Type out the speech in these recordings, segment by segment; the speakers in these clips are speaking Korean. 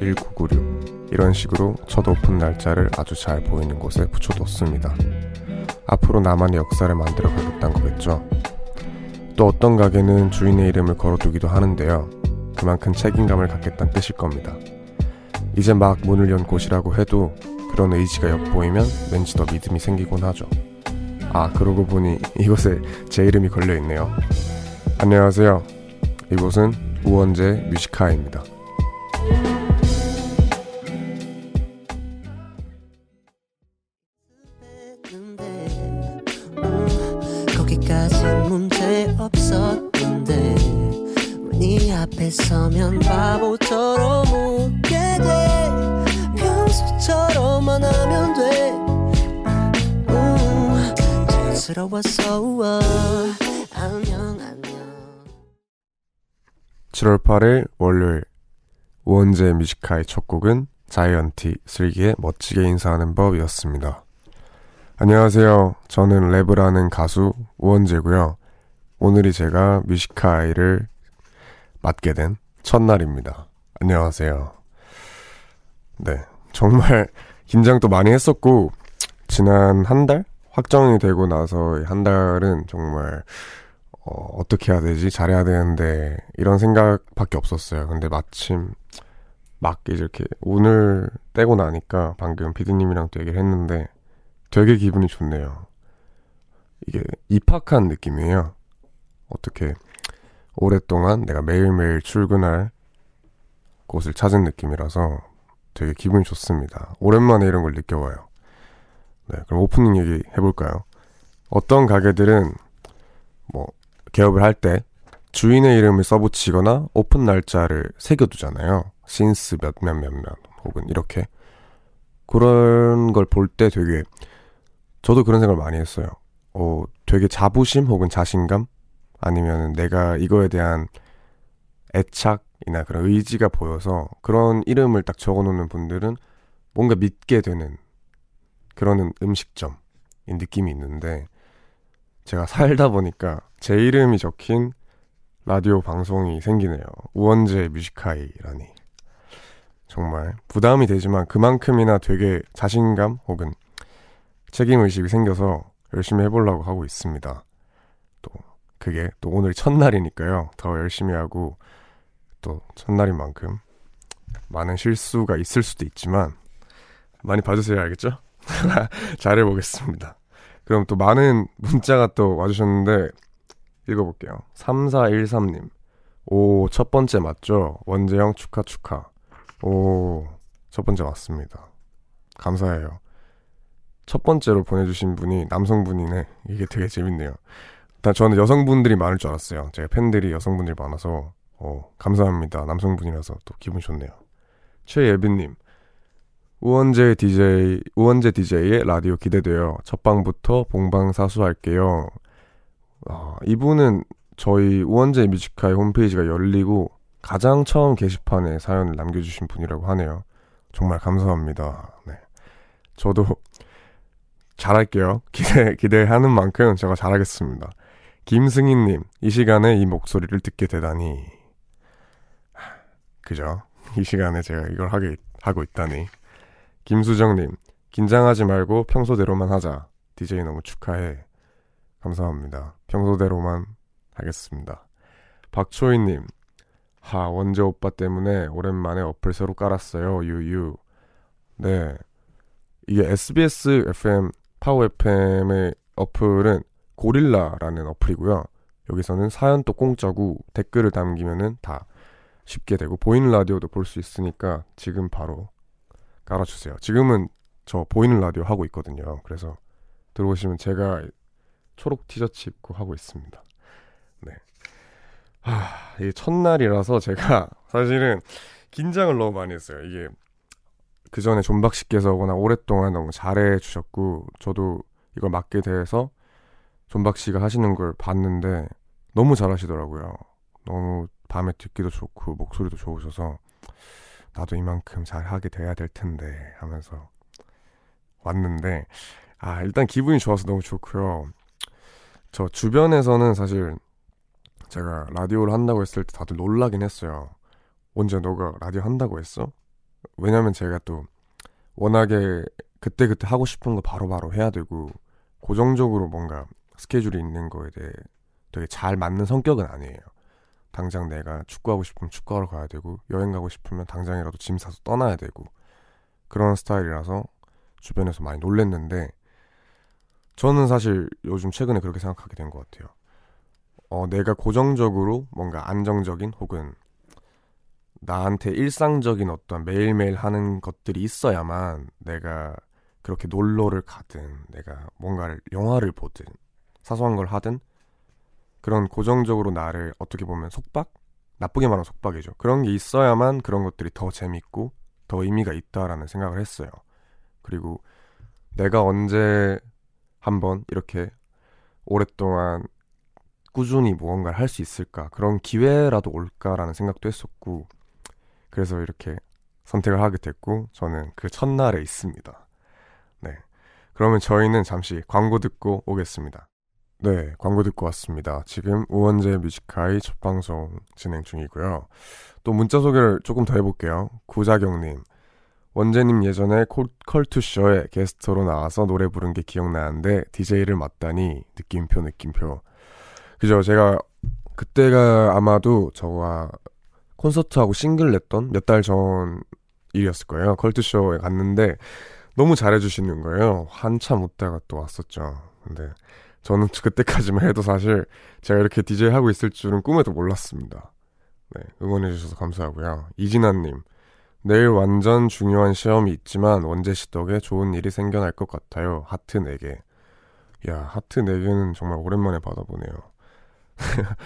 1996 이런 식으로 첫 오픈 날짜를 아주 잘 보이는 곳에 붙여뒀습니다. 앞으로 나만의 역사를 만들어 가겠다는 거겠죠. 또 어떤 가게는 주인의 이름을 걸어두기도 하는데요. 그만큼 책임감을 갖겠다는 뜻일 겁니다. 이제 막 문을 연 곳이라고 해도 그런 의지가 엿보이면 왠지 더 믿음이 생기곤 하죠. 아, 그러고 보니 이곳에 제 이름이 걸려 있네요. 안녕하세요. 이곳은 우원재 뮤지카입니다. 7월 8일 월요일 우원재 뮤직하이의 첫 곡은 자이언티 슬기의 멋지게 인사하는 법이었습니다. 안녕하세요. 저는 랩을 하는 가수 우원재고요. 오늘이 제가 뮤직하이를 맡게 된 첫날입니다. 안녕하세요. 네. 정말 긴장도 많이 했었고 지난 한 달? 확정이 되고 나서 한 달은 정말 어, 어떻게 해야 되지? 잘해야 되는데, 이런 생각밖에 없었어요. 근데 마침, 막 이렇게, 오늘 떼고 나니까, 방금 피디님이랑 또 얘기를 했는데, 되게 기분이 좋네요. 이게 입학한 느낌이에요. 어떻게, 오랫동안 내가 매일매일 출근할 곳을 찾은 느낌이라서 되게 기분이 좋습니다. 오랜만에 이런 걸 느껴봐요. 네, 그럼 오프닝 얘기 해볼까요? 어떤 가게들은, 뭐, 개업을 할 때 주인의 이름을 써붙이거나 오픈 날짜를 새겨두잖아요. 신스 몇몇 몇 몇 혹은 이렇게 그런 걸 볼 때 되게 저도 그런 생각을 많이 했어요. 어, 되게 자부심 혹은 자신감 아니면 내가 이거에 대한 애착이나 그런 의지가 보여서 그런 이름을 딱 적어놓는 분들은 뭔가 믿게 되는 그런 음식점인 느낌이 있는데 제가 살다 보니까 제 이름이 적힌 라디오 방송이 생기네요. 우원재 뮤지카이라니. 정말 부담이 되지만 그만큼이나 되게 자신감 혹은 책임의식이 생겨서 열심히 해보려고 하고 있습니다. 또 그게 또 오늘 첫날이니까요. 더 열심히 하고 또 첫날인 만큼 많은 실수가 있을 수도 있지만 많이 봐주세요. 알겠죠? 잘해보겠습니다. 그럼 또 많은 문자가 또 와주셨는데 읽어볼게요. 3413님. 오, 첫 번째 맞죠? 원재형 축하 축하. 오, 첫 번째 맞습니다. 감사해요. 첫 번째로 보내주신 분이 남성분이네. 이게 되게 재밌네요. 일단 저는 여성분들이 많을 줄 알았어요. 제가 팬들이 여성분들이 많아서, 어, 감사합니다. 남성분이라서 또 기분 좋네요. 최예빈님. 우원재 DJ, 우원재 DJ의 라디오 기대돼요. 첫 방부터 본방사수할게요. 아, 이분은 저희 우원재 뮤직하이의 홈페이지가 열리고 가장 처음 게시판에 사연을 남겨주신 분이라고 하네요. 정말 감사합니다. 네. 저도 잘할게요. 기대, 기대하는 만큼 제가 잘하겠습니다. 김승희님, 이 시간에 이 목소리를 듣게 되다니. 그죠? 이 시간에 제가 이걸 하게, 하고 있다니. 김수정님, 긴장하지 말고 평소대로만 하자. DJ 너무 축하해. 감사합니다. 평소대로만 하겠습니다. 박초희님, 하, 원재 오빠 때문에 오랜만에 어플 새로 깔았어요. 유유. 네. 이게 SBS FM, 파워 FM의 어플은 고릴라라는 어플이고요. 여기서는 사연 또 공짜고 댓글을 남기면은 다 쉽게 되고 보이는 라디오도 볼 수 있으니까 지금 바로 깔아주세요. 지금은 저 보이는 라디오 하고 있거든요. 그래서 들어오시면 제가 초록 티셔츠 입고 하고 있습니다. 네. 아, 이게 첫날이라서 제가 사실은 긴장을 너무 많이 했어요. 이게 그 전에 존박 씨께서 워낙 오랫동안 너무 잘해 주셨고 저도 이걸 맡게 돼서 존박 씨가 하시는 걸 봤는데 너무 잘하시더라고요. 너무 밤에 듣기도 좋고 목소리도 좋으셔서 나도 이만큼 잘하게 돼야 될 텐데 하면서 왔는데 아 일단 기분이 좋아서 너무 좋고요. 저 주변에서는 사실 제가 라디오를 한다고 했을 때 다들 놀라긴 했어요. 언제 너가 라디오 한다고 했어? 왜냐면 제가 또 워낙에 그때그때 하고 싶은 거 바로 바로 해야 되고 고정적으로 뭔가 스케줄이 있는 거에 대해 되게 잘 맞는 성격은 아니에요. 당장 내가 축구하고 싶으면 축구하러 가야 되고 여행 가고 싶으면 당장이라도 짐 사서 떠나야 되고 그런 스타일이라서 주변에서 많이 놀랬는데 저는 사실 요즘 최근에 그렇게 생각하게 된 것 같아요. 어, 내가 고정적으로 뭔가 안정적인 혹은 나한테 일상적인 어떤 매일매일 하는 것들이 있어야만 내가 그렇게 놀러를 가든 내가 뭔가를 영화를 보든 사소한 걸 하든 그런 고정적으로 나를 어떻게 보면 속박? 나쁘게 말하면 속박이죠. 그런 게 있어야만 그런 것들이 더 재밌고 더 의미가 있다라는 생각을 했어요. 그리고 내가 언제 한번 이렇게 오랫동안 꾸준히 무언가를 할 수 있을까 그런 기회라도 올까라는 생각도 했었고 그래서 이렇게 선택을 하게 됐고 저는 그 첫날에 있습니다. 네. 그러면 저희는 잠시 광고 듣고 오겠습니다. 네, 광고 듣고 왔습니다. 지금 우원재 뮤지카이 첫 방송 진행 중이고요. 또 문자 소개를 조금 더 해볼게요. 구자경님, 원재님 예전에 컬투쇼에 게스트로 나와서 노래 부른 게 기억나는데 DJ를 맡다니 느낌표 느낌표. 그죠? 제가 그때가 아마도 저와 콘서트하고 싱글 냈던 몇 달 전 일이었을 거예요. 컬투쇼에 갔는데 너무 잘해주시는 거예요. 한참 웃다가 또 왔었죠. 근데 저는 그때까지만 해도 사실 제가 이렇게 DJ 하고 있을 줄은 꿈에도 몰랐습니다. 네, 응원해주셔서 감사하고요. 이진아님, 내일 완전 중요한 시험이 있지만 원재 씨 덕에 좋은 일이 생겨날 것 같아요. 하트 4개. 야, 하트 4개는 정말 오랜만에 받아보네요.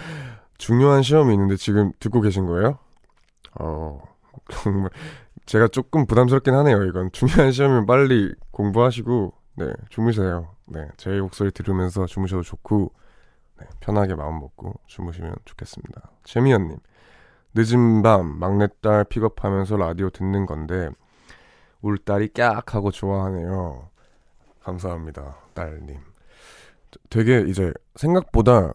중요한 시험이 있는데 지금 듣고 계신 거예요? 어, 정말 제가 조금 부담스럽긴 하네요. 이건 중요한 시험이면 빨리 공부하시고 네, 주무세요. 네, 제 목소리 들으면서 주무셔도 좋고 네, 편하게 마음 먹고 주무시면 좋겠습니다. 재미연님, 늦은 밤 막내딸 픽업하면서 라디오 듣는 건데 울 딸이 깍 하고 좋아하네요. 감사합니다, 딸님. 되게 이제 생각보다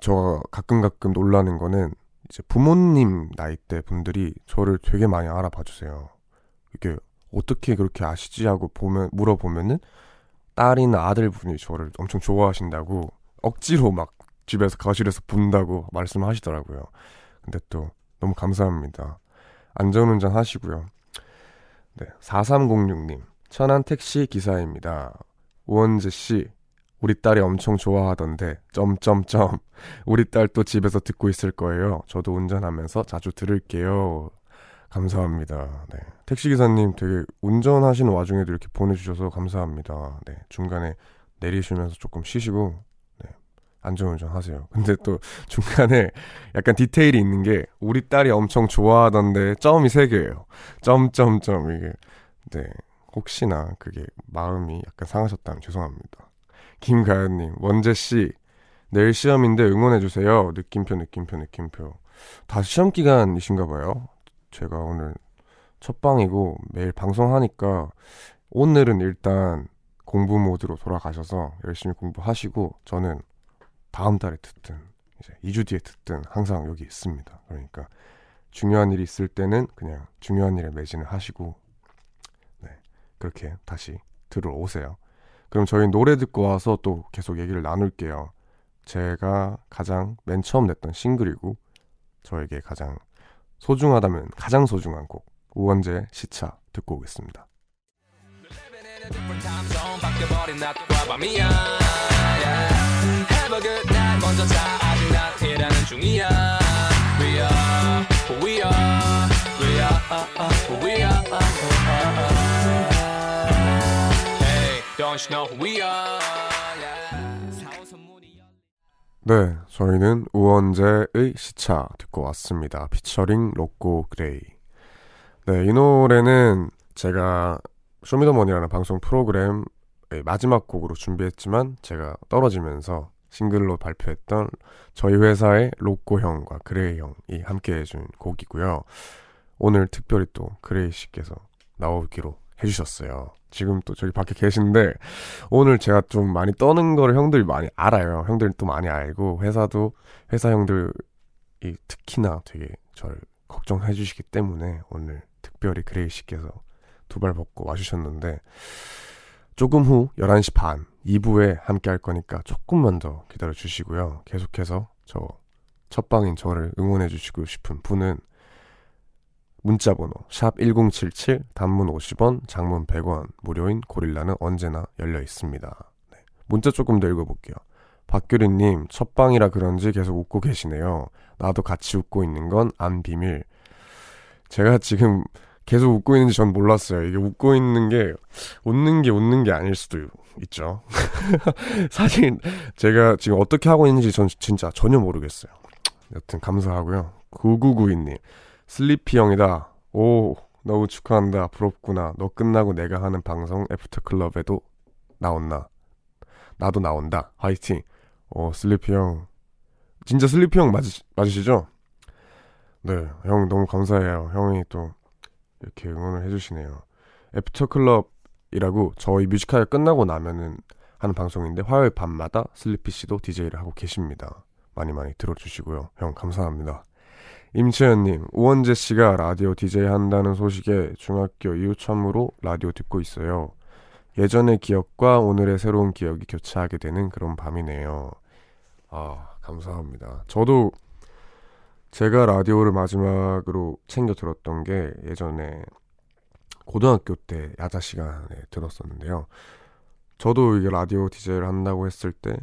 저 가끔 가끔 놀라는 거는 이제 부모님 나이대 분들이 저를 되게 많이 알아봐 주세요. 이게 어떻게 그렇게 아시지 하고 보면 물어보면은 딸이나 아들분이 저를 엄청 좋아하신다고 억지로 막 집에서 거실에서 본다고 말씀하시더라고요. 근데 또 너무 감사합니다. 안전운전 하시고요. 네, 4306님. 천안 택시 기사입니다. 우원재 씨, 우리 딸이 엄청 좋아하던데, 점점점. 우리 딸 또 집에서 듣고 있을 거예요. 저도 운전하면서 자주 들을게요. 감사합니다. 네. 택시기사님 되게 운전하시는 와중에도 이렇게 보내주셔서 감사합니다. 네. 중간에 내리시면서 조금 쉬시고, 네. 안전운전 하세요. 근데 또 중간에 약간 디테일이 있는 게, 우리 딸이 엄청 좋아하던데, 점이 3개예요. 점점점, 이게. 네. 혹시나 그게 마음이 약간 상하셨다면 죄송합니다. 김가연님, 원재씨, 내일 시험인데 응원해주세요. 느낌표, 느낌표, 느낌표. 다 시험 기간이신가 봐요. 제가 오늘 첫 방이고 매일 방송하니까 오늘은 일단 공부 모드로 돌아가셔서 열심히 공부하시고 저는 다음 달에 듣든 이제 2주 뒤에 듣든 항상 여기 있습니다. 그러니까 중요한 일이 있을 때는 그냥 중요한 일에 매진을 하시고 네, 그렇게 다시 들어오세요. 그럼 저희 노래 듣고 와서 또 계속 얘기를 나눌게요. 제가 가장 맨 처음 냈던 싱글이고 저에게 가장 소중하다면 가장 소중한 곡 우원재 시차 듣고 오겠습니다. 네, 저희는 우원재의 시차 듣고 왔습니다. 피처링 로꼬 그레이. 네, 이 노래는 제가 쇼미더머니라는 방송 프로그램의 마지막 곡으로 준비했지만 제가 떨어지면서 싱글로 발표했던 저희 회사의 로꼬 형과 그레이 형이 함께 해준 곡이고요. 오늘 특별히 또 그레이 씨께서 나오기로 해주셨어요. 지금 또 저기 밖에 계신데 오늘 제가 좀 많이 떠는 거를 형들이 많이 알아요. 형들이 또 많이 알고 회사도 회사 형들이 특히나 되게 저를 걱정해 주시기 때문에 오늘 특별히 그레이 씨께서 두 발 벗고 와주셨는데 조금 후 11시 반 2부에 함께 할 거니까 조금만 더 기다려 주시고요. 계속해서 저 첫방인 저를 응원해 주시고 싶은 분은 문자 번호 샵 1077 단문 50원 장문 100원 무료인 고릴라는 언제나 열려 있습니다. 네. 문자 조금 더 읽어볼게요. 박규리님 첫방이라 그런지 계속 웃고 계시네요. 나도 같이 웃고 있는 건 안 비밀. 제가 지금 계속 웃고 있는지 전 몰랐어요. 이게 웃고 있는 게 웃는 게 웃는 게 아닐 수도 있죠. 사실 제가 지금 어떻게 하고 있는지 전 진짜 전혀 모르겠어요. 여튼 감사하고요. 9992님 슬리피 형이다. 오 너무 축하한다. 부럽구나. 너 끝나고 내가 하는 방송 애프터클럽에도 나온나. 나도 나온다. 화이팅. 어 슬리피 형 진짜 슬리피 형 맞으, 맞으시죠? 네, 형 너무 감사해요. 형이 또 이렇게 응원을 해주시네요. 애프터클럽이라고 저희 뮤직하이 끝나고 나면은 하는 방송인데 화요일 밤마다 슬리피 씨도 DJ를 하고 계십니다. 많이 많이 들어주시고요. 형 감사합니다. 임채연님, 우원재 씨가 라디오 DJ 한다는 소식에 중학교 이후 처음으로 라디오 듣고 있어요. 예전의 기억과 오늘의 새로운 기억이 교차하게 되는 그런 밤이네요. 아, 감사합니다. 저도 제가 라디오를 마지막으로 챙겨 들었던 게 예전에 고등학교 때 야자 시간에 들었었는데요. 저도 이게 라디오 DJ를 한다고 했을 때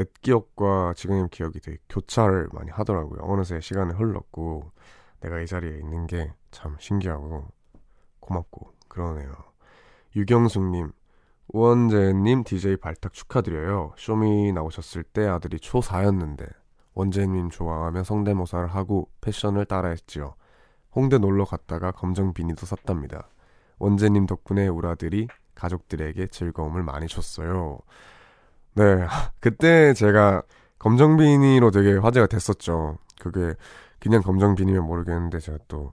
옛 기억과 지금의 기억이 되게 교차를 많이 하더라고요. 어느새 시간이 흘렀고 내가 이 자리에 있는 게 참 신기하고 고맙고 그러네요. 유경숙님, 우원재님 DJ 발탁 축하드려요. 쇼미 나오셨을 때 아들이 초4였는데 원재님 좋아하며 성대모사를 하고 패션을 따라했지요. 홍대 놀러 갔다가 검정 비니도 샀답니다. 원재님 덕분에 우리 아들이 가족들에게 즐거움을 많이 줬어요. 네, 그때 제가 검정 비니로 되게 화제가 됐었죠. 그게 그냥 검정 비니면 모르겠는데 제가 또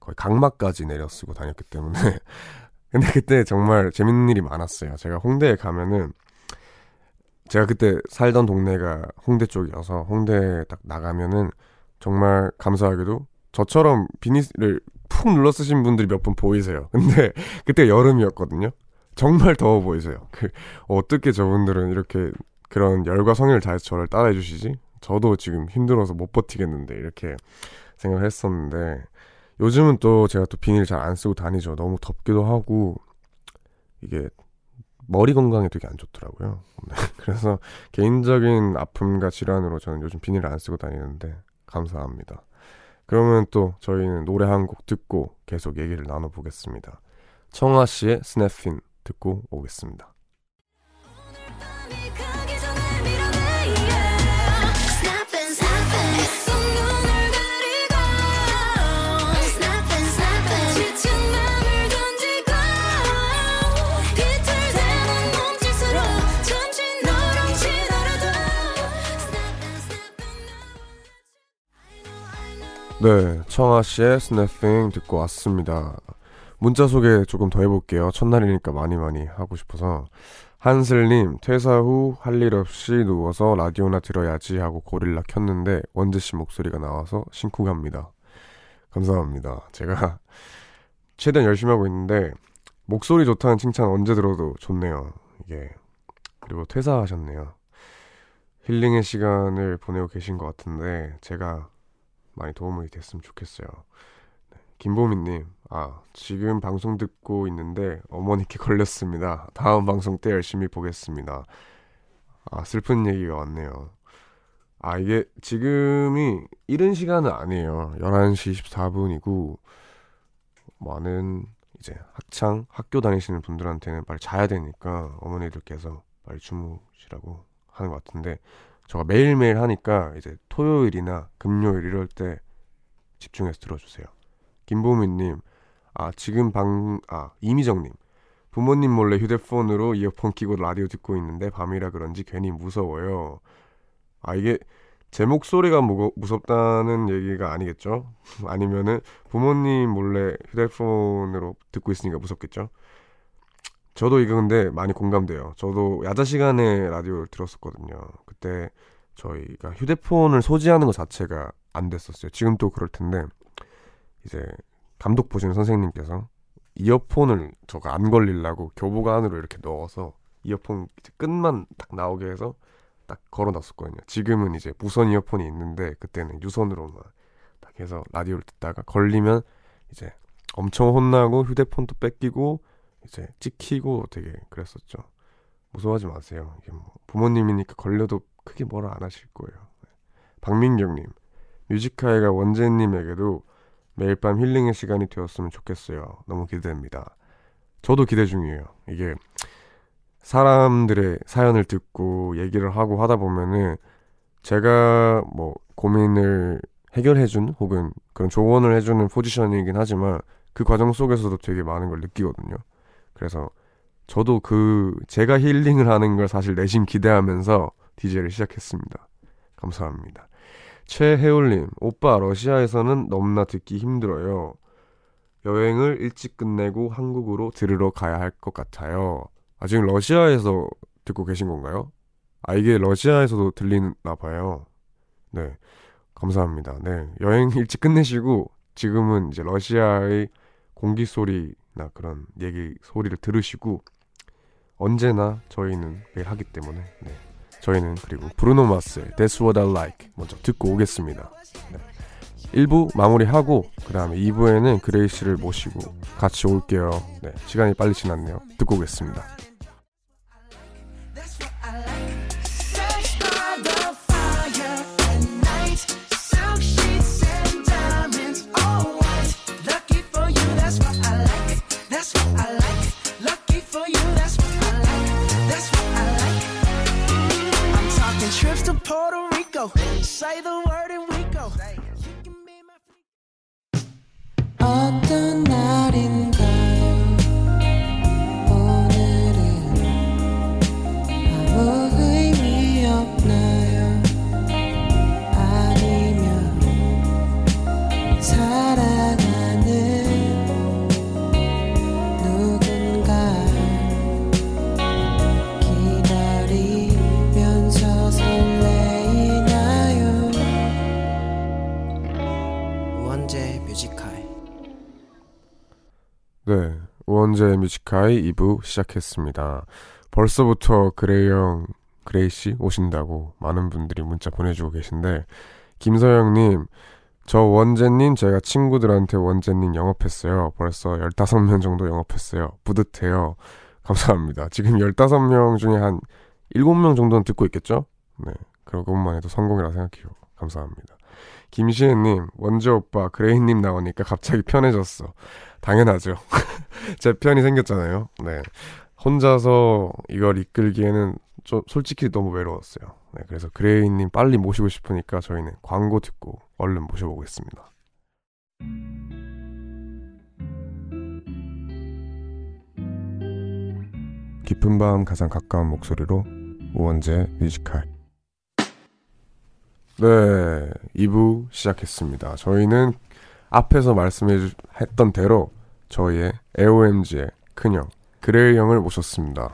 거의 각막까지 내려 쓰고 다녔기 때문에. 근데 그때 정말 재밌는 일이 많았어요. 제가 홍대에 가면은 제가 그때 살던 동네가 홍대 쪽이어서 홍대에 딱 나가면은 정말 감사하게도 저처럼 비니를 푹 눌러 쓰신 분들이 몇 분 보이세요. 근데 그때 여름이었거든요. 정말 더워 보이세요. 그 어떻게 저분들은 이렇게 그런 열과 성의를 다해서 저를 따라해 주시지? 저도 지금 힘들어서 못 버티겠는데 이렇게 생각을 했었는데 요즘은 또 제가 또 비닐 잘 안 쓰고 다니죠. 너무 덥기도 하고 이게 머리 건강에 되게 안 좋더라고요. 네. 그래서 개인적인 아픔과 질환으로 저는 요즘 비닐을 안 쓰고 다니는데 감사합니다. 그러면 또 저희는 노래 한 곡 듣고 계속 얘기를 나눠보겠습니다. 청아 씨의 스냅핀 듣고 오겠습니다. 네, 청아 씨의 스냅핑 듣고 왔습니다. 문자 소개 조금 더 해볼게요. 첫날이니까 많이 많이 하고 싶어서. 한슬님, 퇴사 후 할 일 없이 누워서 라디오나 들어야지 하고 고릴라 켰는데 원재씨 목소리가 나와서 심쿵합니다. 감사합니다. 제가 최대한 열심히 하고 있는데 목소리 좋다는 칭찬 언제 들어도 좋네요. 이게. 그리고 퇴사하셨네요. 힐링의 시간을 보내고 계신 것 같은데 제가 많이 도움이 됐으면 좋겠어요. 네, 김보미님, 아, 지금 방송 듣고 있는데 어머니께 걸렸습니다. 다음 방송 때 열심히 보겠습니다. 아, 슬픈 얘기가 왔네요. 아, 이게 지금이 이른 시간은 아니에요. 11시 24분이고, 많은 이제 학창, 학교 다니시는 분들한테는 빨리 자야 되니까 어머니들께서 빨리 주무시라고 하는 것 같은데, 저가 매일매일 하니까 이제 토요일이나 금요일 이럴 때 집중해서 들어주세요. 김보민님, 아, 지금 방, 아, 이미정님. 부모님 몰래 휴대폰으로 이어폰 끼고 라디오 듣고 있는데 밤이라 그런지 괜히 무서워요. 아, 이게 제 목소리가 무, 무섭다는 얘기가 아니겠죠? 아니면은 부모님 몰래 휴대폰으로 듣고 있으니까 무섭겠죠? 저도 이거 근데 많이 공감돼요. 저도 야자 시간에 라디오를 들었었거든요. 그때 저희가 휴대폰을 소지하는 것 자체가 안 됐었어요. 지금 또 그럴 텐데 이제 감독 보시는 선생님께서 이어폰을 저가 안 걸리려고 교복 안으로 이렇게 넣어서 이어폰 끝만 딱 나오게 해서 딱 걸어놨었거든요. 지금은 이제 무선 이어폰이 있는데 그때는 유선으로만 딱 해서 라디오를 듣다가 걸리면 이제 엄청 혼나고 휴대폰도 뺏기고 이제 찍히고 되게 그랬었죠. 무서워하지 마세요. 이게 뭐 부모님이니까 걸려도 크게 뭐라 안 하실 거예요. 네. 박민경님, 뮤지카이가 원재님에게도 매일 밤 힐링의 시간이 되었으면 좋겠어요. 너무 기대됩니다. 저도 기대 중이에요. 이게 사람들의 사연을 듣고 얘기를 하고 하다 보면은 제가 뭐 고민을 해결해준 혹은 그런 조언을 해주는 포지션이긴 하지만 그 과정 속에서도 되게 많은 걸 느끼거든요. 그래서 저도 그 제가 힐링을 하는 걸 사실 내심 기대하면서 DJ를 시작했습니다. 감사합니다. 최혜울님, 오빠 러시아에서는 너무나 듣기 힘들어요. 여행을 일찍 끝내고 한국으로 들으러 가야 할 것 같아요. 아, 지금 러시아에서 듣고 계신 건가요? 아, 이게 러시아에서도 들리나 봐요. 네. 감사합니다. 네. 여행 일찍 끝내시고 지금은 이제 러시아의 공기 소리나 그런 얘기 소리를 들으시고 언제나 저희는 매일 하기 때문에 네. 저희는 그리고 브루노 마스의 That's What I Like 먼저 듣고 오겠습니다. 네. 1부 마무리하고 그 다음에 2부에는 그레이시를 모시고 같이 올게요. 네, 시간이 빨리 지났네요. 듣고 오겠습니다. the one 네, 우원재 뮤직하이 2부 시작했습니다. 벌써부터 그레이 형, 그레이 씨 오신다고 많은 분들이 문자 보내주고 계신데, 김서영님, 저 원재님 제가 친구들한테 원재님 영업했어요. 벌써 15명 정도 영업했어요. 뿌듯해요. 감사합니다. 지금 15명 중에 한 7명 정도는 듣고 있겠죠? 네, 그것만 해도 성공이라 생각해요. 감사합니다. 김시혜님, 원재 오빠, 그레이님 나오니까 갑자기 편해졌어. 당연하죠. 제 편이 생겼잖아요. 네. 혼자서 이걸 이끌기에는 좀 솔직히 너무 외로웠어요. 네. 그래서 그레이님 빨리 모시고 싶으니까 저희는 광고 듣고 얼른 모셔보겠습니다. 깊은 밤 가장 가까운 목소리로 우원재 뮤지컬 네, 2부 시작했습니다. 저희는 앞에서 말씀했던 대로 저희의 AOMG의 큰형 그레이 형을 모셨습니다.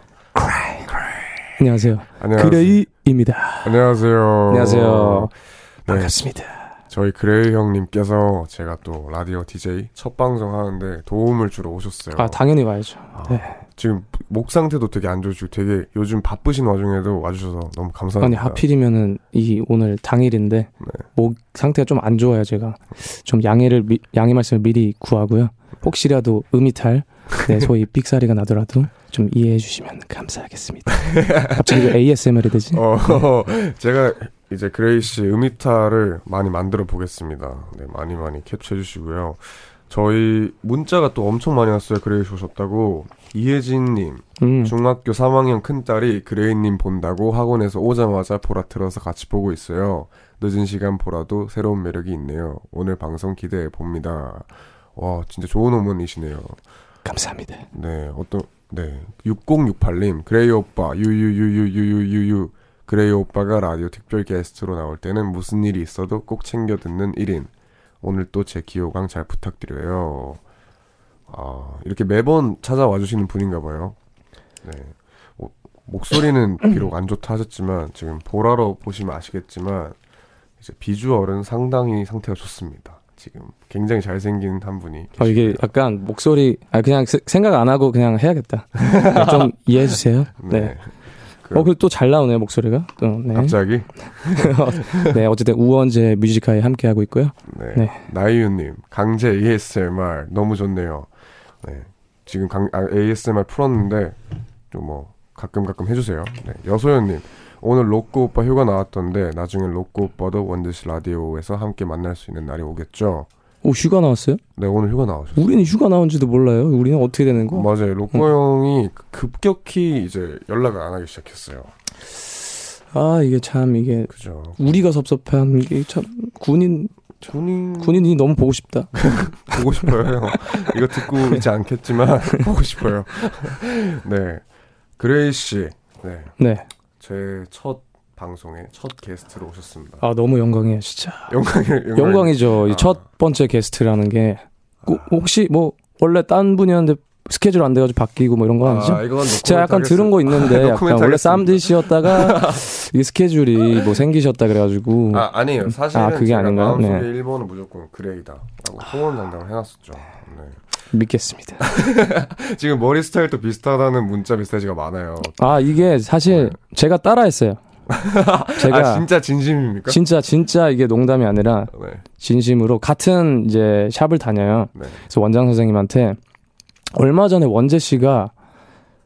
안녕하세요. 안녕하세요. 그레이입니다. 안녕하세요. 안녕하세요. 네, 반갑습니다. 저희 그레이 형님께서 제가 또 라디오 DJ 첫 방송 하는데 도움을 주러 오셨어요. 아 당연히 와야죠. 아, 네. 지금 목 상태도 되게 안 좋으시고 되게 요즘 바쁘신 와중에도 와주셔서 너무 아니 감사합니다. 하필이면은 이 오늘 당일인데 네. 목 상태가 좀 안 좋아요. 제가 좀 양해를 미- 양해 말씀을 미리 구하고요. 혹시라도 음이탈, 네 소위 삑사리가 나더라도 좀 이해해 주시면 감사하겠습니다. 갑자기 왜 ASMR이 되지? 어, 제가 이제 그레이 씨 음이탈을 많이 만들어 보겠습니다. 네, 많이 많이 캡처해 주시고요. 저희 문자가 또 엄청 많이 왔어요. 그레이 씨 오셨다고. 이혜진님, 음, 중학교 3학년 큰딸이 그레이님 본다고 학원에서 오자마자 보라 틀어서 같이 보고 있어요. 늦은 시간 보라도 새로운 매력이 있네요. 오늘 방송 기대해 봅니다. 와, 진짜 좋은 어머니시네요. 감사합니다. 네, 어떤 네. 6068님, 그레이 오빠, 유유유유유유유. 그레이 오빠가 라디오 특별 게스트로 나올 때는 무슨 일이 있어도 꼭 챙겨 듣는 1인. 오늘 또 제 귀호강 잘 부탁드려요. 아, 이렇게 매번 찾아와 주시는 분인가 봐요. 네. 오, 목소리는 비록 안 좋다 하셨지만 지금 보라로 보시면 아시겠지만 이제 비주얼은 상당히 상태가 좋습니다. 지금 굉장히 잘생긴 한 분이 어, 이게. 약간 목소리, 아, 그냥 세- 생각 안 하고 그냥 해야겠다. 네, 좀 이해해 주세요. 네. 그- 어, 그리고 또 잘 나오네요, 목소리가. 또, 네. 갑자기 네, 어쨌든 우원재 뮤지카에 함께하고 있고요. 네. 네. 나이유님 강제 ASMR 너무 좋네요. 네. 지금 강, 아, ASMR 풀었는데 좀 뭐 가끔 가끔 해주세요. 네. 여소연님 오늘 로꼬 오빠 휴가 나왔던데 나중에 로꼬 오빠도 원드시 라디오에서 함께 만날 수 있는 날이 오겠죠. 오, 휴가 나왔어요? 네 오늘 휴가 나오셨어요. 우리는 휴가 나온지도 몰라요. 우리는 어떻게 되는 거? 맞아요. 로꼬 형이 급격히 이제 연락을 안 하기 시작했어요. 아, 이게 참, 이게, 그죠. 우리가 섭섭한 게 참, 군인, 군인 군인이 너무 보고 싶다. 보고 싶어요. 형. 이거 듣고 있지 않겠지만 보고 싶어요. 네. 그레이 씨. 네. 네. 제 첫 방송에 첫 게스트로 오셨습니다. 아, 너무 영광이에요, 진짜. 영광이 영광이죠. 이 아. 첫 번째 게스트라는 게. 꼭 혹시 뭐, 원래 딴 분이었는데 스케줄 안 돼가지고 바뀌고 뭐 이런 거 아니죠? 아, 제가 약간 들은 거 있는데 약간 원래 하겠습니다. 쌈디 씨였다가 이게 스케줄이 뭐 생기셨다 그래가지고 아 아니에요. 사실은 아, 그게 제가 아닌가요? 마음속에 네. 1번은 무조건 그레이다라고 소원 장담을 해놨었죠. 네. 믿겠습니다. 지금 머리 스타일도 비슷하다는 문자 메시지가 많아요. 아 이게 사실 제가 따라했어요. 제가 아 진짜 진심입니까? 진짜 진짜 이게 농담이 아니라 네. 진심으로 같은 이제 샵을 다녀요. 네. 그래서 원장 선생님한테 얼마 전에 원재 씨가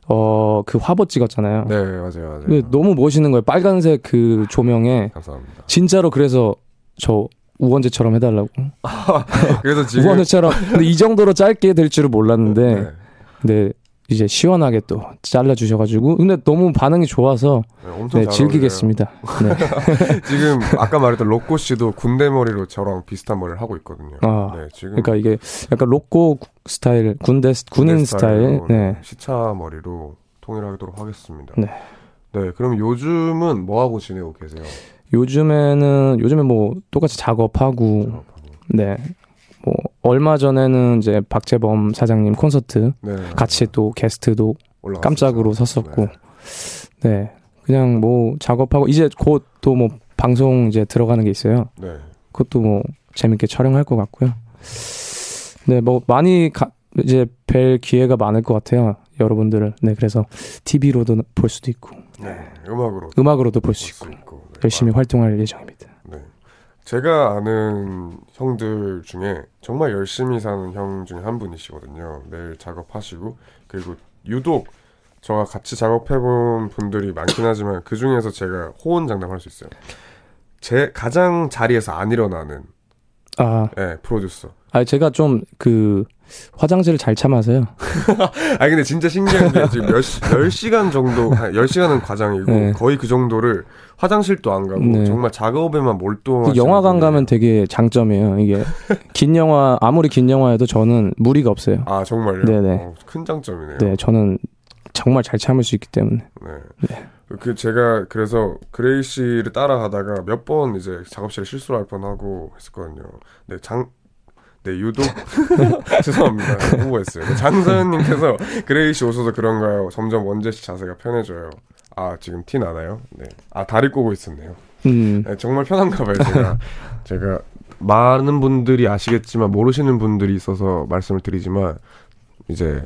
어 그 화보 찍었잖아요. 네 맞아요 맞아요. 너무 멋있는 거예요. 빨간색 그 조명에 감사합니다. 진짜로 그래서 저 우원재처럼 해달라고. 그래서 지금 우원재처럼. 근데 이 정도로 짧게 될 줄은 몰랐는데 네. 근데 이제 시원하게 또 잘라 주셔가지고 근데 너무 반응이 좋아서 네, 엄청 네 잘 즐기겠습니다. 네. 지금 아까 말했던 로꼬 씨도 군대 머리로 저랑 비슷한 머리를 하고 있거든요. 아, 네, 지금 그러니까 이게 약간 로꼬 스타일 군대 스- 군인 군대 스타일. 네. 시차 머리로 통일하도록 하겠습니다. 네. 네, 그럼 요즘은 뭐 하고 지내고 계세요? 요즘에는 요즘에 뭐 똑같이 작업하고. 네. 뭐 얼마 전에는 이제 박재범 사장님 콘서트 네, 같이 또 게스트도 올라갔었죠. 깜짝으로 섰었고 네. 네. 그냥 뭐 작업하고 이제 곧 또 뭐 방송 이제 들어가는 게 있어요. 네. 그것도 뭐 재밌게 촬영할 것 같고요. 네, 뭐 많이 가, 이제 뵐 기회가 많을 것 같아요. 여러분들을. 네, 그래서 TV로도 볼 수도 있고 네, 음악으로 음악으로도 볼볼수 있고 열심히 활동할 예정입니다. 네. 제가 아는 형들 중에 정말 열심히 사는 형 중에 한 분이시거든요. 매일 작업하시고 그리고 유독 저와 같이 작업해본 분들이 많긴 하지만 그 중에서 제가 호언 장담할 수 있어요. 제 가장 자리에서 안 일어나는 아, 예, 프로듀서. 아 제가 좀 그 화장실을 잘 참아서요. 아 근데 진짜 신기한 게 지금 몇, 시- 10 시간 정도, 한 10시간은 과장이고 네. 거의 그 정도를 화장실도 안 가고 네. 정말 작업에만 그 몰두하시는 영화관. 가면 되게 장점이에요. 이게 긴 영화 아무리 긴 영화여도 저는 무리가 없어요. 아 정말요? 네네. 어, 큰 장점이네요. 네, 저는 정말 잘 참을 수 있기 때문에. 네. 그 제가 그래서 그레이 씨를 따라가다가 몇 번 이제 작업실에 실수를 할 뻔하고 했었거든요. 네, 장, 네, 유독 죄송합니다. 홍보했어요. 네, 장사연님께서 그레이 씨 오셔서 그런가요? 점점 원재 씨 자세가 편해져요. 아 지금 티 나나요? 네. 아 다리 꼬고 있었네요. 음. 네, 정말 편한가 봐요. 제가 제가 많은 분들이 아시겠지만 모르시는 분들이 있어서 말씀을 드리지만 이제